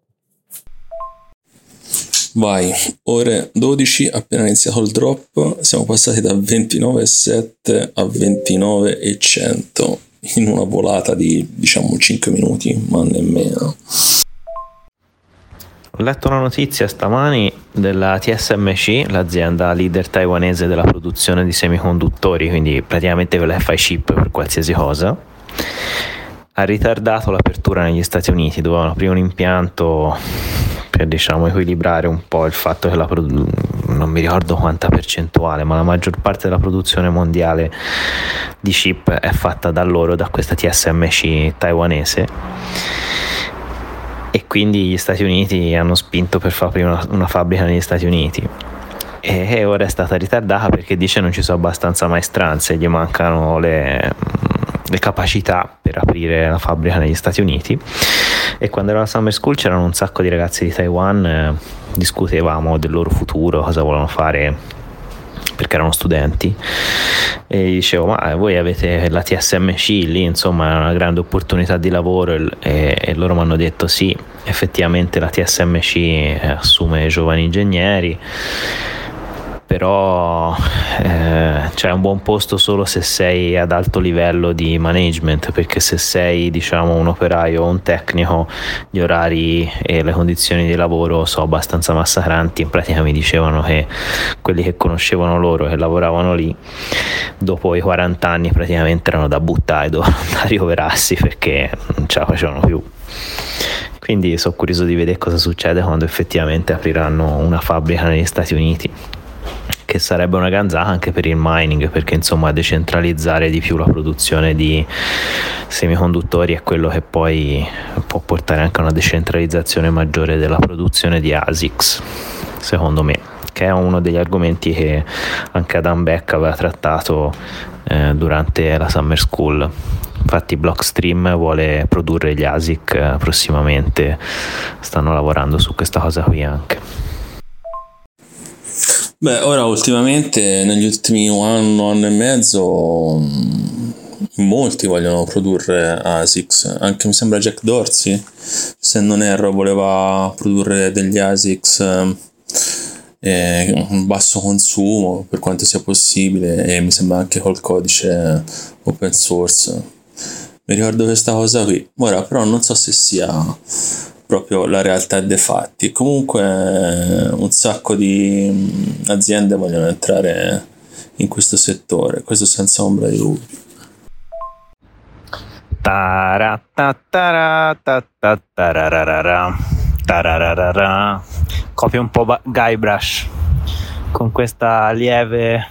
S1: Vai, ore 12, appena iniziato il drop, siamo passati da 29,7 a 29,100 in una volata di diciamo 5 minuti, ma nemmeno.
S3: Ho letto una notizia stamani della TSMC, l'azienda leader taiwanese della produzione di semiconduttori, quindi praticamente ve la fai chip per qualsiasi cosa. Ha ritardato l'apertura negli Stati Uniti, dovevano aprire un impianto per diciamo equilibrare un po' il fatto che la produ- non mi ricordo quanta percentuale, ma la maggior parte della produzione mondiale di chip è fatta da loro, da questa TSMC taiwanese quindi gli Stati Uniti hanno spinto per fare una, una fabbrica negli Stati Uniti. E ora è stata ritardata perché dice non ci sono abbastanza maestranze, gli mancano le, le capacità per aprire la fabbrica negli Stati Uniti. E quando ero alla Summer School c'erano un sacco di ragazzi di Taiwan, eh, discutevamo del loro futuro, cosa volevano fare perché erano studenti e dicevo ma voi avete la TSMC lì insomma è una grande opportunità di lavoro e, e, e loro mi hanno detto sì effettivamente la TSMC eh, assume giovani ingegneri però eh, c'è un buon posto solo se sei ad alto livello di management perché se sei diciamo un operaio o un tecnico gli orari e le condizioni di lavoro sono abbastanza massacranti. In pratica mi dicevano che quelli che conoscevano loro che lavoravano lì dopo i 40 anni praticamente erano da buttare dovevano andare perché non ce la facevano più. Quindi sono curioso di vedere cosa succede quando effettivamente apriranno una fabbrica negli Stati Uniti che sarebbe una ganzata anche per il mining perché insomma decentralizzare di più la produzione di semiconduttori è quello che poi può portare anche a una decentralizzazione maggiore della produzione di ASICS secondo me che è uno degli argomenti che anche Adam Beck aveva trattato eh, durante la Summer School. Infatti Blockstream vuole produrre gli ASIC eh, prossimamente. Stanno lavorando su questa cosa qui anche
S1: Beh, ora ultimamente, negli ultimi anno, anno e mezzo, molti vogliono produrre ASICS, anche mi sembra Jack Dorsey, se non erro, voleva produrre degli ASICS eh, basso consumo per quanto sia possibile e mi sembra anche col codice open source. Mi ricordo questa cosa qui, ora però non so se sia proprio la realtà dei fatti. Comunque un sacco di aziende vogliono entrare in questo settore, questo senza ombra di dubbio.
S3: Copia un po' Guybrush con questa lieve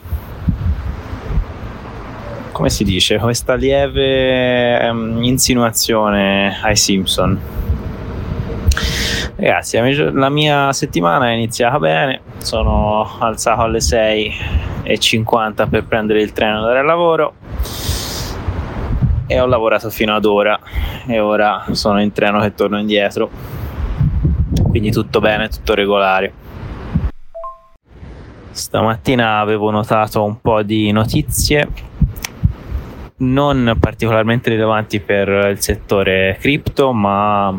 S3: come si dice questa lieve um, insinuazione ai Simpson ragazzi la mia settimana è iniziata bene. Sono alzato alle 6.50 per prendere il treno andare al lavoro. E ho lavorato fino ad ora. E ora sono in treno che torno indietro. Quindi tutto bene tutto regolare. Stamattina avevo notato un po' di notizie non particolarmente rilevanti per il settore cripto ma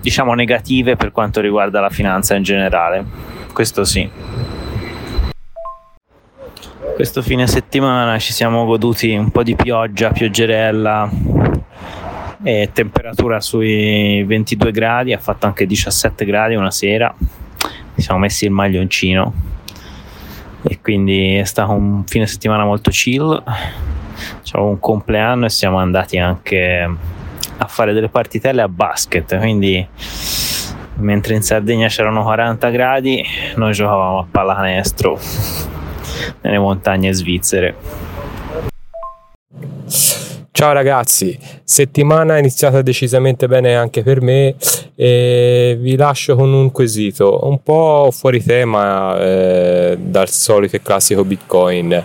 S3: diciamo negative per quanto riguarda la finanza in generale. Questo sì. Questo fine settimana ci siamo goduti un po' di pioggia, pioggerella e temperatura sui 22 gradi, ha fatto anche 17 gradi una sera, ci siamo messi il maglioncino. E quindi è stato un fine settimana molto chill, c'avevo un compleanno e siamo andati anche a fare delle partitelle a basket, quindi mentre in Sardegna c'erano 40 gradi noi giocavamo a pallacanestro nelle montagne svizzere.
S4: Ciao ragazzi, settimana iniziata decisamente bene anche per me e vi lascio con un quesito un po' fuori tema eh, dal solito e classico Bitcoin.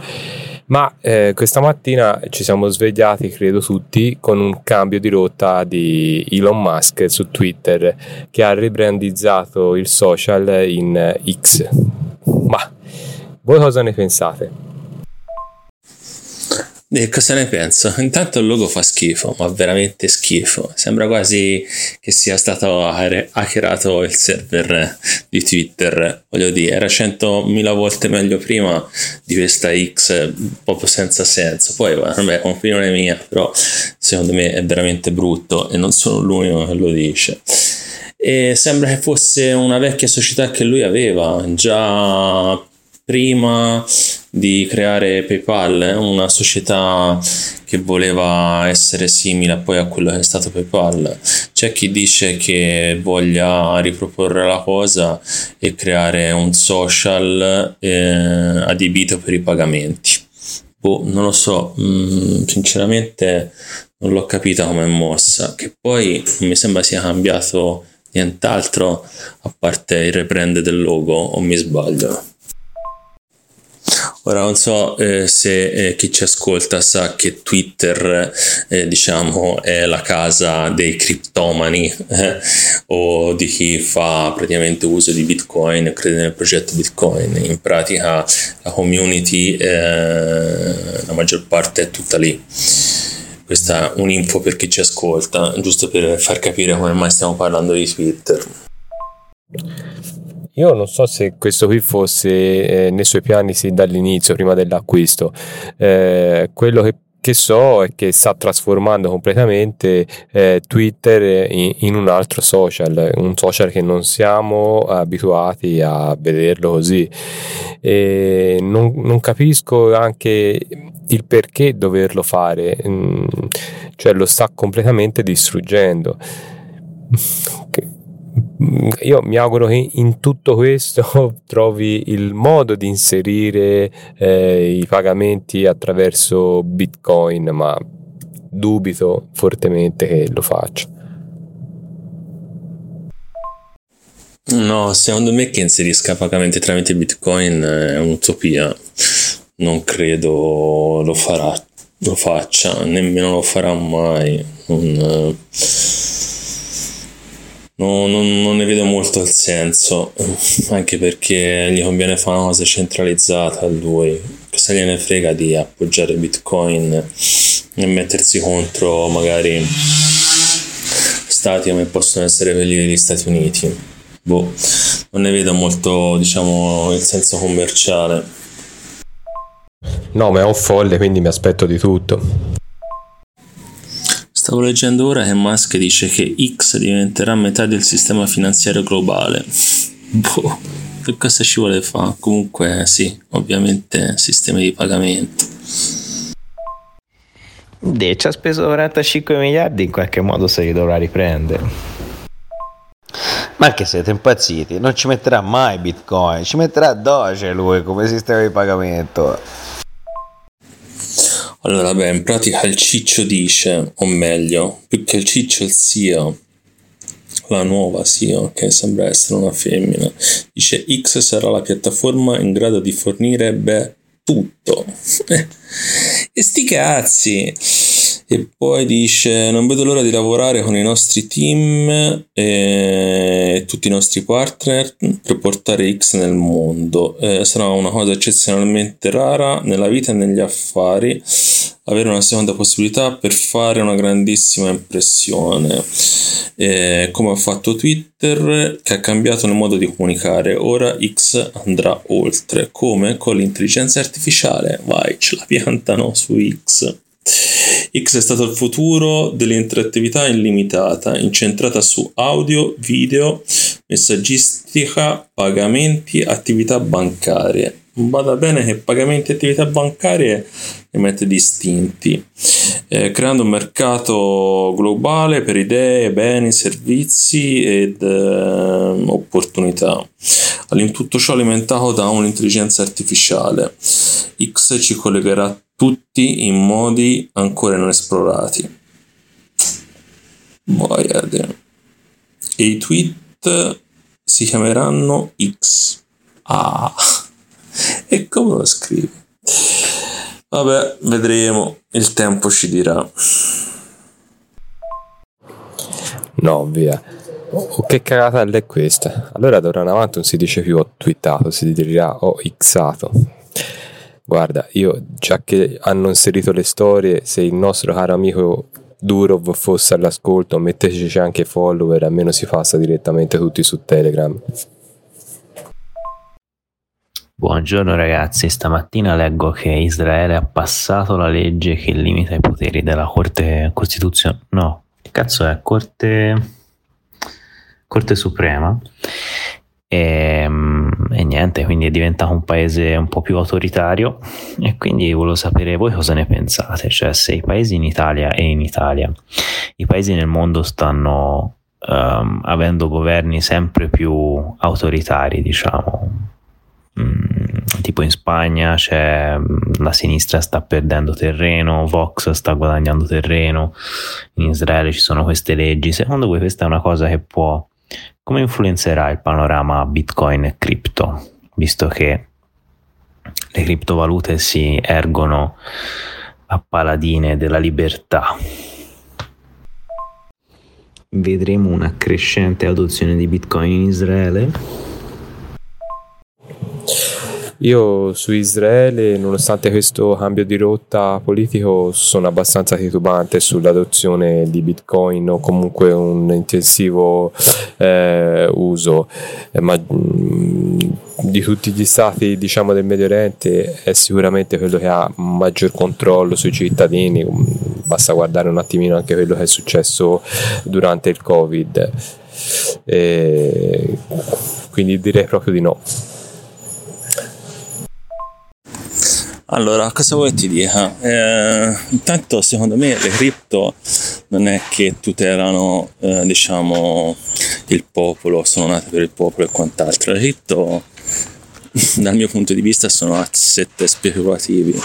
S4: Ma eh, questa mattina ci siamo svegliati, credo tutti, con un cambio di rotta di Elon Musk su Twitter che ha ribrandizzato il social in X. Ma voi cosa ne pensate?
S1: E cosa ne penso? Intanto il logo fa schifo, ma veramente schifo. Sembra quasi che sia stato hackerato il server di Twitter. Voglio dire, era 100.000 volte meglio prima di questa X, proprio senza senso. Poi, vabbè, è un'opinione mia, però secondo me è veramente brutto e non sono l'unico che lo dice. E sembra che fosse una vecchia società che lui aveva già prima di creare PayPal, una società che voleva essere simile poi a quello che è stato PayPal. C'è chi dice che voglia riproporre la cosa e creare un social eh, adibito per i pagamenti. Boh, non lo so, mm, sinceramente non l'ho capita come mossa, che poi non mi sembra sia cambiato nient'altro a parte il rebrand del logo o mi sbaglio. Ora non so eh, se eh, chi ci ascolta sa che Twitter eh, diciamo è la casa dei criptomani eh, o di chi fa praticamente uso di Bitcoin, crede nel progetto Bitcoin. In pratica la community eh, la maggior parte è tutta lì. Questa è un'info per chi ci ascolta, giusto per far capire come mai stiamo parlando di Twitter.
S4: Io non so se questo qui fosse eh, nei suoi piani sin dall'inizio, prima dell'acquisto. Eh, quello che, che, so è che sta trasformando completamente eh, Twitter in, in, un altro social, un social che non siamo abituati a vederlo così. E non, non capisco anche il perché doverlo fare, mm, cioè lo sta completamente distruggendo io mi auguro che in tutto questo trovi il modo di inserire eh, i pagamenti attraverso Bitcoin, ma dubito fortemente che lo faccia.
S1: No, secondo me che inserisca pagamenti tramite Bitcoin è un'utopia. Non credo lo farà, lo faccia, nemmeno lo farà mai. Non, non, non, non, ne vedo molto il senso, anche perché gli conviene fare una cosa centralizzata a lui. Cosa gliene frega di appoggiare Bitcoin e mettersi contro magari stati come possono essere quelli degli Stati Uniti? Boh, non ne vedo molto, diciamo, il senso commerciale.
S4: No, ma è un folle, quindi mi aspetto di tutto.
S1: Stavo leggendo ora che Musk dice che X diventerà metà del sistema finanziario globale. Boh, che cosa ci vuole fare? Comunque sì, ovviamente sistemi di pagamento.
S3: De, ci ha speso 45 miliardi, in qualche modo se li dovrà riprendere.
S2: Ma che siete impazziti? Non ci metterà mai Bitcoin, ci metterà Doge lui come sistema di pagamento.
S1: Allora, beh, in pratica il ciccio dice, o meglio, più che il ciccio il CEO, la nuova CEO, che sembra essere una femmina, dice X sarà la piattaforma in grado di fornire, beh, tutto. e sti cazzi! E poi dice: Non vedo l'ora di lavorare con i nostri team e tutti i nostri partner per portare X nel mondo. Eh, sarà una cosa eccezionalmente rara nella vita e negli affari. Avere una seconda possibilità per fare una grandissima impressione. Eh, come ha fatto Twitter, che ha cambiato il modo di comunicare. Ora X andrà oltre. Come? Con l'intelligenza artificiale. Vai, ce la piantano su X. X è stato il futuro dell'interattività illimitata, incentrata su audio, video, messaggistica, pagamenti, attività bancarie. Vada bene che pagamenti e attività bancarie li mette distinti, eh, creando un mercato globale per idee, beni, servizi ed eh, opportunità. Tutto ciò alimentato da un'intelligenza artificiale. X ci collegherà tutti in modi ancora non esplorati. Voyager. E i tweet si chiameranno X. Ah, e come lo scrivi? Vabbè, vedremo, il tempo ci dirà.
S4: No, via. Oh, che cagata è questa? Allora da ora in avanti non si dice più ho twittato, si dirà ho xato. Guarda, io già che hanno inserito le storie, se il nostro caro amico Durov fosse all'ascolto, metteteci anche follower, almeno si passa direttamente tutti su Telegram.
S3: Buongiorno ragazzi, stamattina leggo che Israele ha passato la legge che limita i poteri della Corte Costituzionale. No, che cazzo è? Corte, Corte Suprema e, ehm, e, niente, quindi è diventato un paese un po' più autoritario e quindi volevo sapere voi cosa ne pensate, cioè se i paesi in Italia e in Italia, i paesi nel mondo stanno um, avendo governi sempre più autoritari, diciamo. Mm, tipo in Spagna c'è la sinistra sta perdendo terreno, Vox sta guadagnando terreno, in Israele ci sono queste leggi. Secondo voi questa è una cosa che può come influenzerà il panorama Bitcoin e cripto, visto che le criptovalute si ergono a paladine della libertà? Vedremo una crescente adozione di Bitcoin in Israele?
S4: Io su Israele, nonostante questo cambio di rotta politico, sono abbastanza titubante sull'adozione di Bitcoin o comunque un intensivo eh, uso, eh, ma mm, di tutti gli stati diciamo, del Medio Oriente è sicuramente quello che ha maggior controllo sui cittadini, mm, basta guardare un attimino anche quello che è successo durante il Covid. E quindi direi proprio di no.
S1: Allora, cosa vuoi ti dica? Eh, intanto, secondo me, le cripto non è che tutelano, eh, diciamo, il popolo, sono nate per il popolo e quant'altro. Le cripto, dal mio punto di vista, sono asset speculativi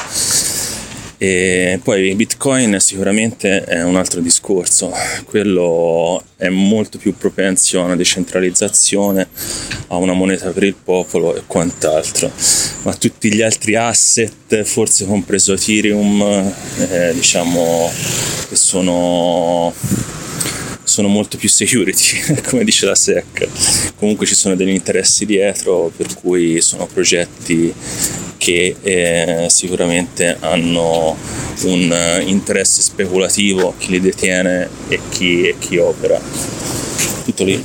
S1: e poi Bitcoin sicuramente è un altro discorso, quello è molto più propenso a una decentralizzazione, a una moneta per il popolo e quant'altro, ma tutti gli altri asset, forse compreso Ethereum, eh, diciamo che sono sono molto più security, come dice la SEC. Comunque ci sono degli interessi dietro, per cui sono progetti che eh, sicuramente hanno un uh, interesse speculativo, chi li detiene e chi, e chi opera. Tutto lì.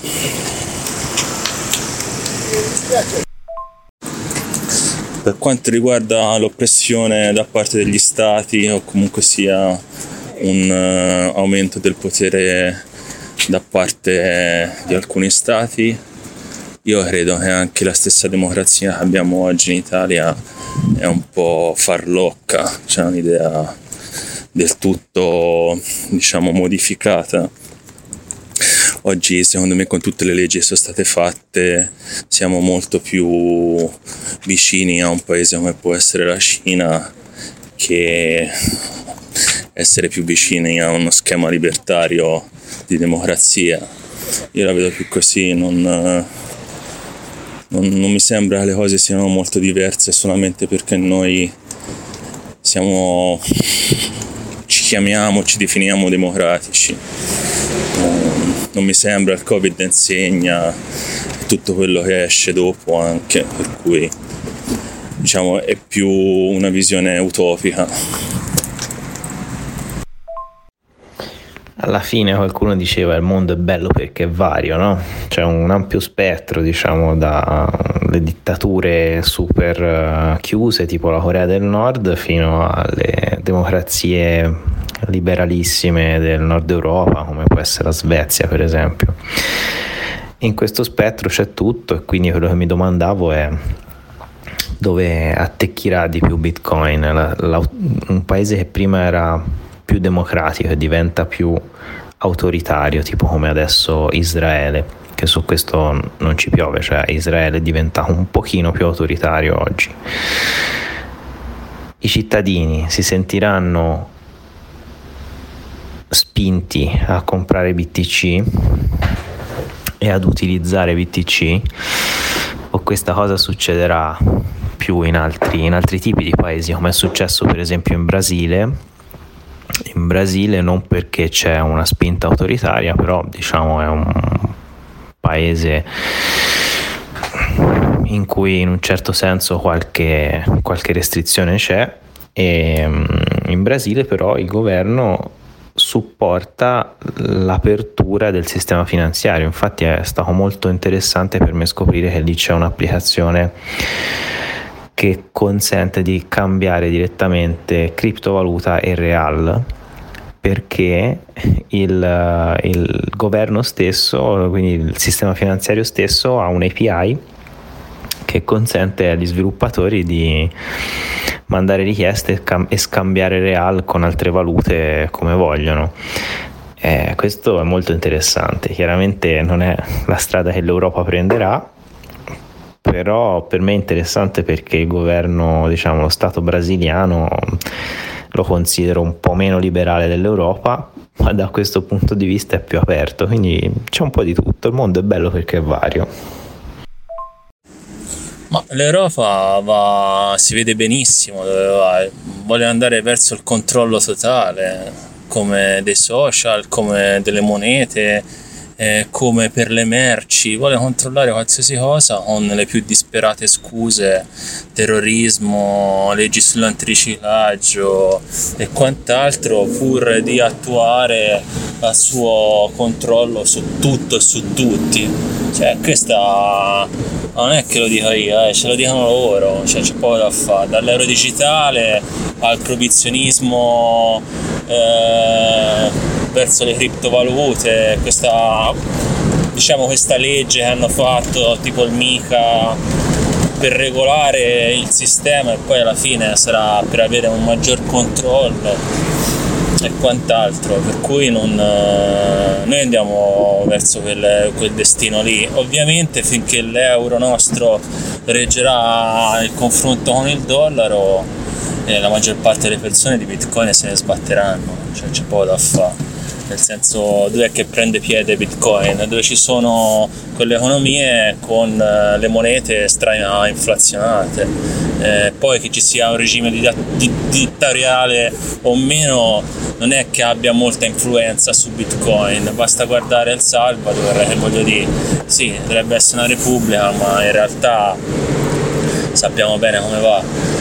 S1: Per quanto riguarda l'oppressione da parte degli stati o comunque sia un uh, aumento del potere da parte di alcuni stati, io credo che anche la stessa democrazia che abbiamo oggi in Italia è un po' farlocca, c'è un'idea del tutto diciamo modificata. Oggi secondo me con tutte le leggi che sono state fatte siamo molto più vicini a un paese come può essere la Cina che essere più vicini a uno schema libertario di democrazia. Io la vedo più così, non, non, non mi sembra che le cose siano molto diverse solamente perché noi siamo, ci chiamiamo, ci definiamo democratici. Non mi sembra, il Covid insegna tutto quello che esce dopo anche, per cui diciamo è più una visione utopica.
S3: Alla fine qualcuno diceva il mondo è bello perché è vario, no? C'è un ampio spettro, diciamo, dalle dittature super eh, chiuse, tipo la Corea del Nord, fino alle democrazie liberalissime del nord Europa, come può essere la Svezia, per esempio. In questo spettro c'è tutto e quindi quello che mi domandavo è dove attecchirà di più Bitcoin, la, la, un paese che prima era più democratico e diventa più autoritario, tipo come adesso Israele, che su questo non ci piove, cioè Israele è diventato un pochino più autoritario oggi. I cittadini si sentiranno spinti a comprare BTC e ad utilizzare BTC o questa cosa succederà più in altri, in altri tipi di paesi come è successo per esempio in Brasile in Brasile non perché c'è una spinta autoritaria, però diciamo è un paese in cui in un certo senso qualche, qualche restrizione c'è. E mm, in Brasile però il governo supporta l'apertura del sistema finanziario. Infatti è stato molto interessante per me scoprire che lì c'è un'applicazione che consente di cambiare direttamente criptovaluta e real perché il, il, governo stesso, quindi il sistema finanziario stesso ha un API che consente agli sviluppatori di mandare richieste e scambiare real con altre valute come vogliono. Eh, questo è molto interessante, chiaramente non è la strada che l'Europa prenderà, però per me è interessante perché il governo, diciamo, lo Stato brasiliano lo considero un po' meno liberale dell'Europa, ma da questo punto di vista è più aperto, quindi c'è un po' di tutto, il mondo è bello perché è vario.
S1: Ma l'Europa va, si vede benissimo dove va, vuole andare verso il controllo totale, come dei social, come delle monete, eh, come per le merci, vuole controllare qualsiasi cosa con le più disperate scuse, terrorismo, leggi sull'antiriciclaggio e quant'altro, pur di attuare il suo controllo su tutto e su tutti. Cioè, questa non è che lo dico io, eh, ce lo dicono loro, cioè, c'è poco da fare, dall'euro digitale al proibizionismo. Eh, verso le criptovalute, questa, diciamo, questa legge che hanno fatto tipo il MICA per regolare il sistema e poi alla fine sarà per avere un maggior controllo e quant'altro, per cui non, eh, noi andiamo verso quel, quel, destino lì. Ovviamente finché l'euro nostro reggerà il confronto con il dollaro, eh, la maggior parte delle persone di bitcoin se ne sbatteranno, cioè c'è poco da fare nel senso dove è che prende piede Bitcoin, dove ci sono quelle economie con eh, le monete stra inflazionate. Eh, poi che ci sia un regime di, di, dittatoriale o meno non è che abbia molta influenza su Bitcoin, basta guardare El Salvador e voglio dire, sì, dovrebbe essere una repubblica, ma in realtà sappiamo bene come va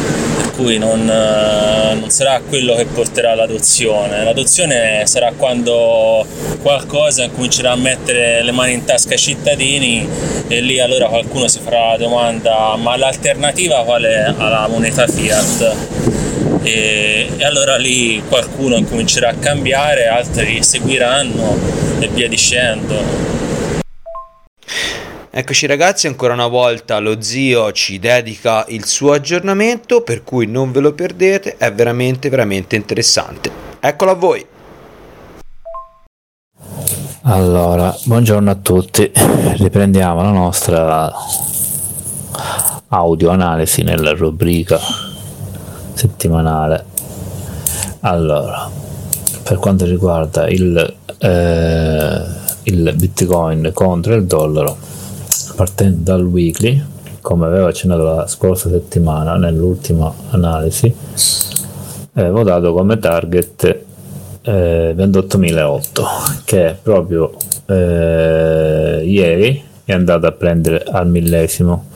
S1: cui non, eh, non, sarà quello che porterà l'adozione. L'adozione sarà quando qualcosa comincerà a mettere le mani in tasca ai cittadini e lì allora qualcuno si farà la domanda ma l'alternativa qual è alla moneta fiat? E, e allora lì qualcuno comincerà a cambiare, altri seguiranno e via dicendo.
S2: Eccoci ragazzi, ancora una volta lo zio ci dedica il suo aggiornamento, per cui non ve lo perdete, è veramente veramente interessante. Eccolo a voi.
S6: Allora, buongiorno a tutti, riprendiamo la nostra audio analisi nella rubrica settimanale. Allora, per quanto riguarda il, eh, il Bitcoin contro il dollaro, partendo dal weekly, come avevo accennato la scorsa settimana nell'ultima analisi, avevo dato come target eh, 28.008 che proprio eh, ieri è andato a prendere al millesimo.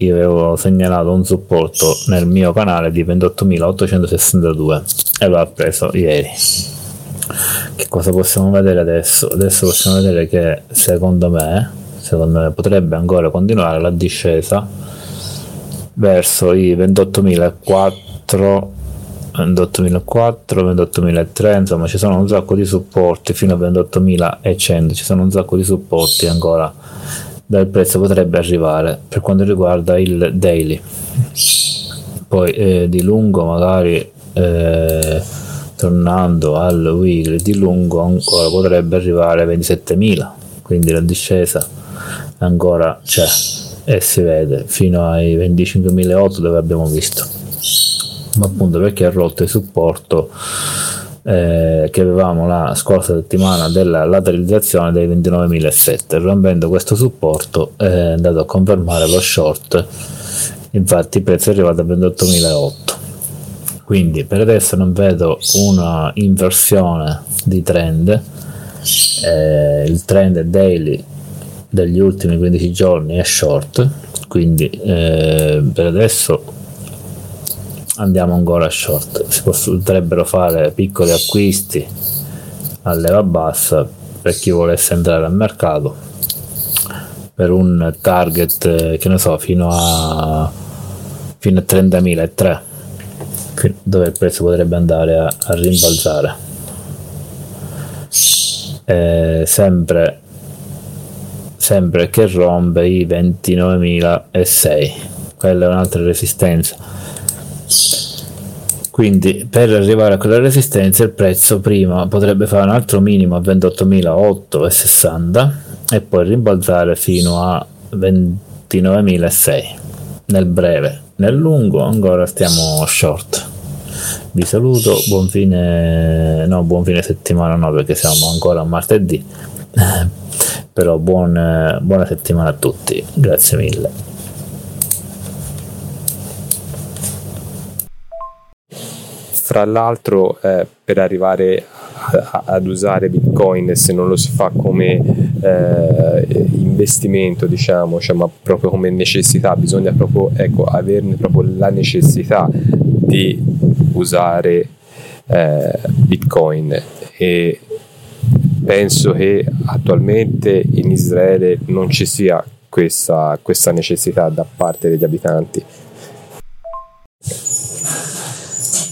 S6: Io avevo segnalato un supporto nel mio canale di 28.862 e l'ho preso ieri. Che cosa possiamo vedere adesso? Adesso possiamo vedere che secondo me secondo me potrebbe ancora continuare la discesa verso i 28.004 28.004 28.003 insomma ci sono un sacco di supporti fino a 28.100 ci sono un sacco di supporti ancora dal prezzo potrebbe arrivare per quanto riguarda il daily. Poi eh, di lungo magari eh, tornando al weekly di lungo ancora potrebbe arrivare a 27.000 quindi la discesa ancora c'è e si vede. Fino ai 25.008 dove abbiamo visto. Ma appunto perché ha rotto il supporto eh, che avevamo la scorsa settimana della lateralizzazione dei 29.007 rompendo questo supporto è andato a confermare lo short. Infatti il prezzo è arrivato a 28.008 quindi per adesso non vedo una inversione di trend. Eh, il trend daily degli ultimi 15 giorni è short quindi eh, per adesso andiamo ancora short. Si potrebbero fare piccoli acquisti a leva bassa per chi volesse entrare al mercato per un target eh, che ne so fino a fino a 30.003 dove il prezzo potrebbe andare a, a rimbalzare. Eh, sempre sempre che rompe i 29.006 quella è un'altra resistenza. Quindi per arrivare a quella resistenza il prezzo prima potrebbe fare un altro minimo a 28.860 e poi rimbalzare fino a 29.006 nel breve. Nel lungo ancora stiamo short. Vi saluto buon fine no buon fine settimana no perché siamo ancora a martedì però buon, buona settimana a tutti. Grazie mille.
S4: Fra l'altro eh, per arrivare a, ad usare bitcoin se non lo si fa come eh, investimento diciamo cioè, ma proprio come necessità bisogna proprio ecco, averne proprio la necessità di usare eh, bitcoin. E penso che attualmente in Israele non ci sia questa, questa necessità da parte degli abitanti.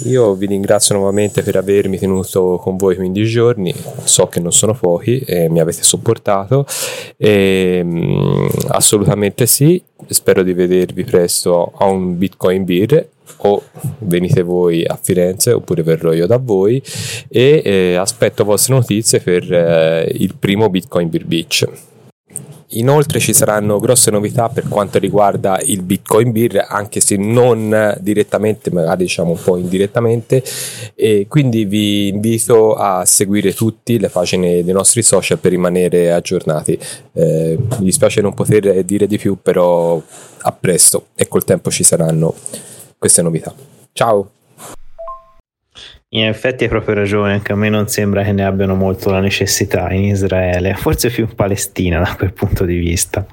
S4: Io vi ringrazio nuovamente per avermi tenuto con voi 15 giorni, so che non sono pochi e mi avete supportato. E, mm, assolutamente sì, spero di vedervi presto a un Bitcoin Beer o venite voi a Firenze oppure verrò io da voi e eh, aspetto vostre notizie per eh, il primo Bitcoin Beer Beach. Inoltre ci saranno grosse novità per quanto riguarda il Bitcoin Beer, anche se non direttamente, magari diciamo un po' indirettamente, e quindi vi invito a seguire tutti le pagine dei nostri social per rimanere aggiornati. Eh, mi dispiace non poter dire di più, però a presto e col tempo ci saranno queste novità. Ciao!
S3: In effetti hai proprio ragione, anche a me non sembra che ne abbiano molto la necessità in Israele, forse più in Palestina da quel punto di vista.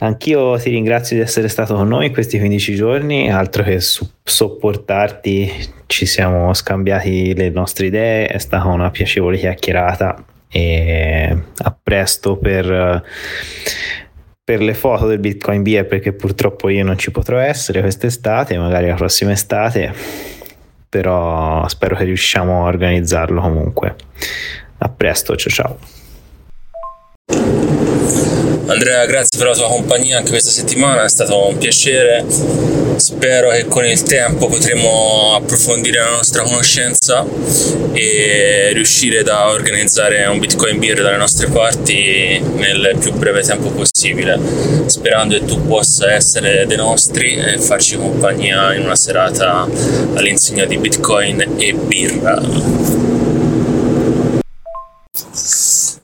S3: Anch'io ti ringrazio di essere stato con noi in questi 15 giorni, altro che su- sopportarti, ci siamo scambiati le nostre idee, è stata una piacevole chiacchierata e a presto per, per le foto del Bitcoin Beer perché purtroppo io non ci potrò essere quest'estate, magari la prossima estate però spero che riusciamo a organizzarlo comunque. A presto, ciao ciao.
S1: Andrea, grazie per la tua compagnia anche questa settimana, è stato un piacere. Spero che con il tempo potremo approfondire la nostra conoscenza e riuscire a organizzare un Bitcoin Beer dalle nostre parti nel più breve tempo possibile, sperando che tu possa essere dei nostri e farci compagnia in una serata all'insegna di Bitcoin e birra.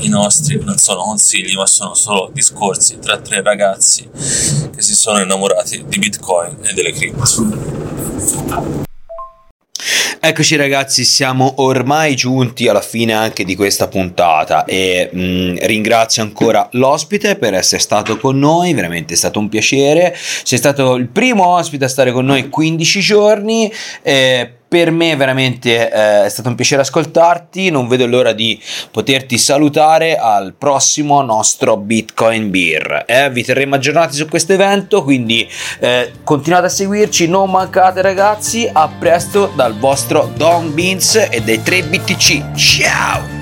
S1: i nostri non sono consigli, ma sono solo discorsi tra tre ragazzi che si sono innamorati di Bitcoin e delle cripto.
S2: Eccoci ragazzi, siamo ormai giunti alla fine anche di questa puntata e mh, mm, ringrazio ancora l'ospite per essere stato con noi, veramente è stato un piacere. Sei stato il primo ospite a stare con noi 15 giorni. Eh, per me veramente eh, è stato un piacere ascoltarti, non vedo l'ora di poterti salutare al prossimo nostro Bitcoin Beer. Eh, vi terremo aggiornati su questo evento, quindi eh, continuate a seguirci, non mancate ragazzi, a presto dal vostro Don Beans e dei 3 BTC. Ciao!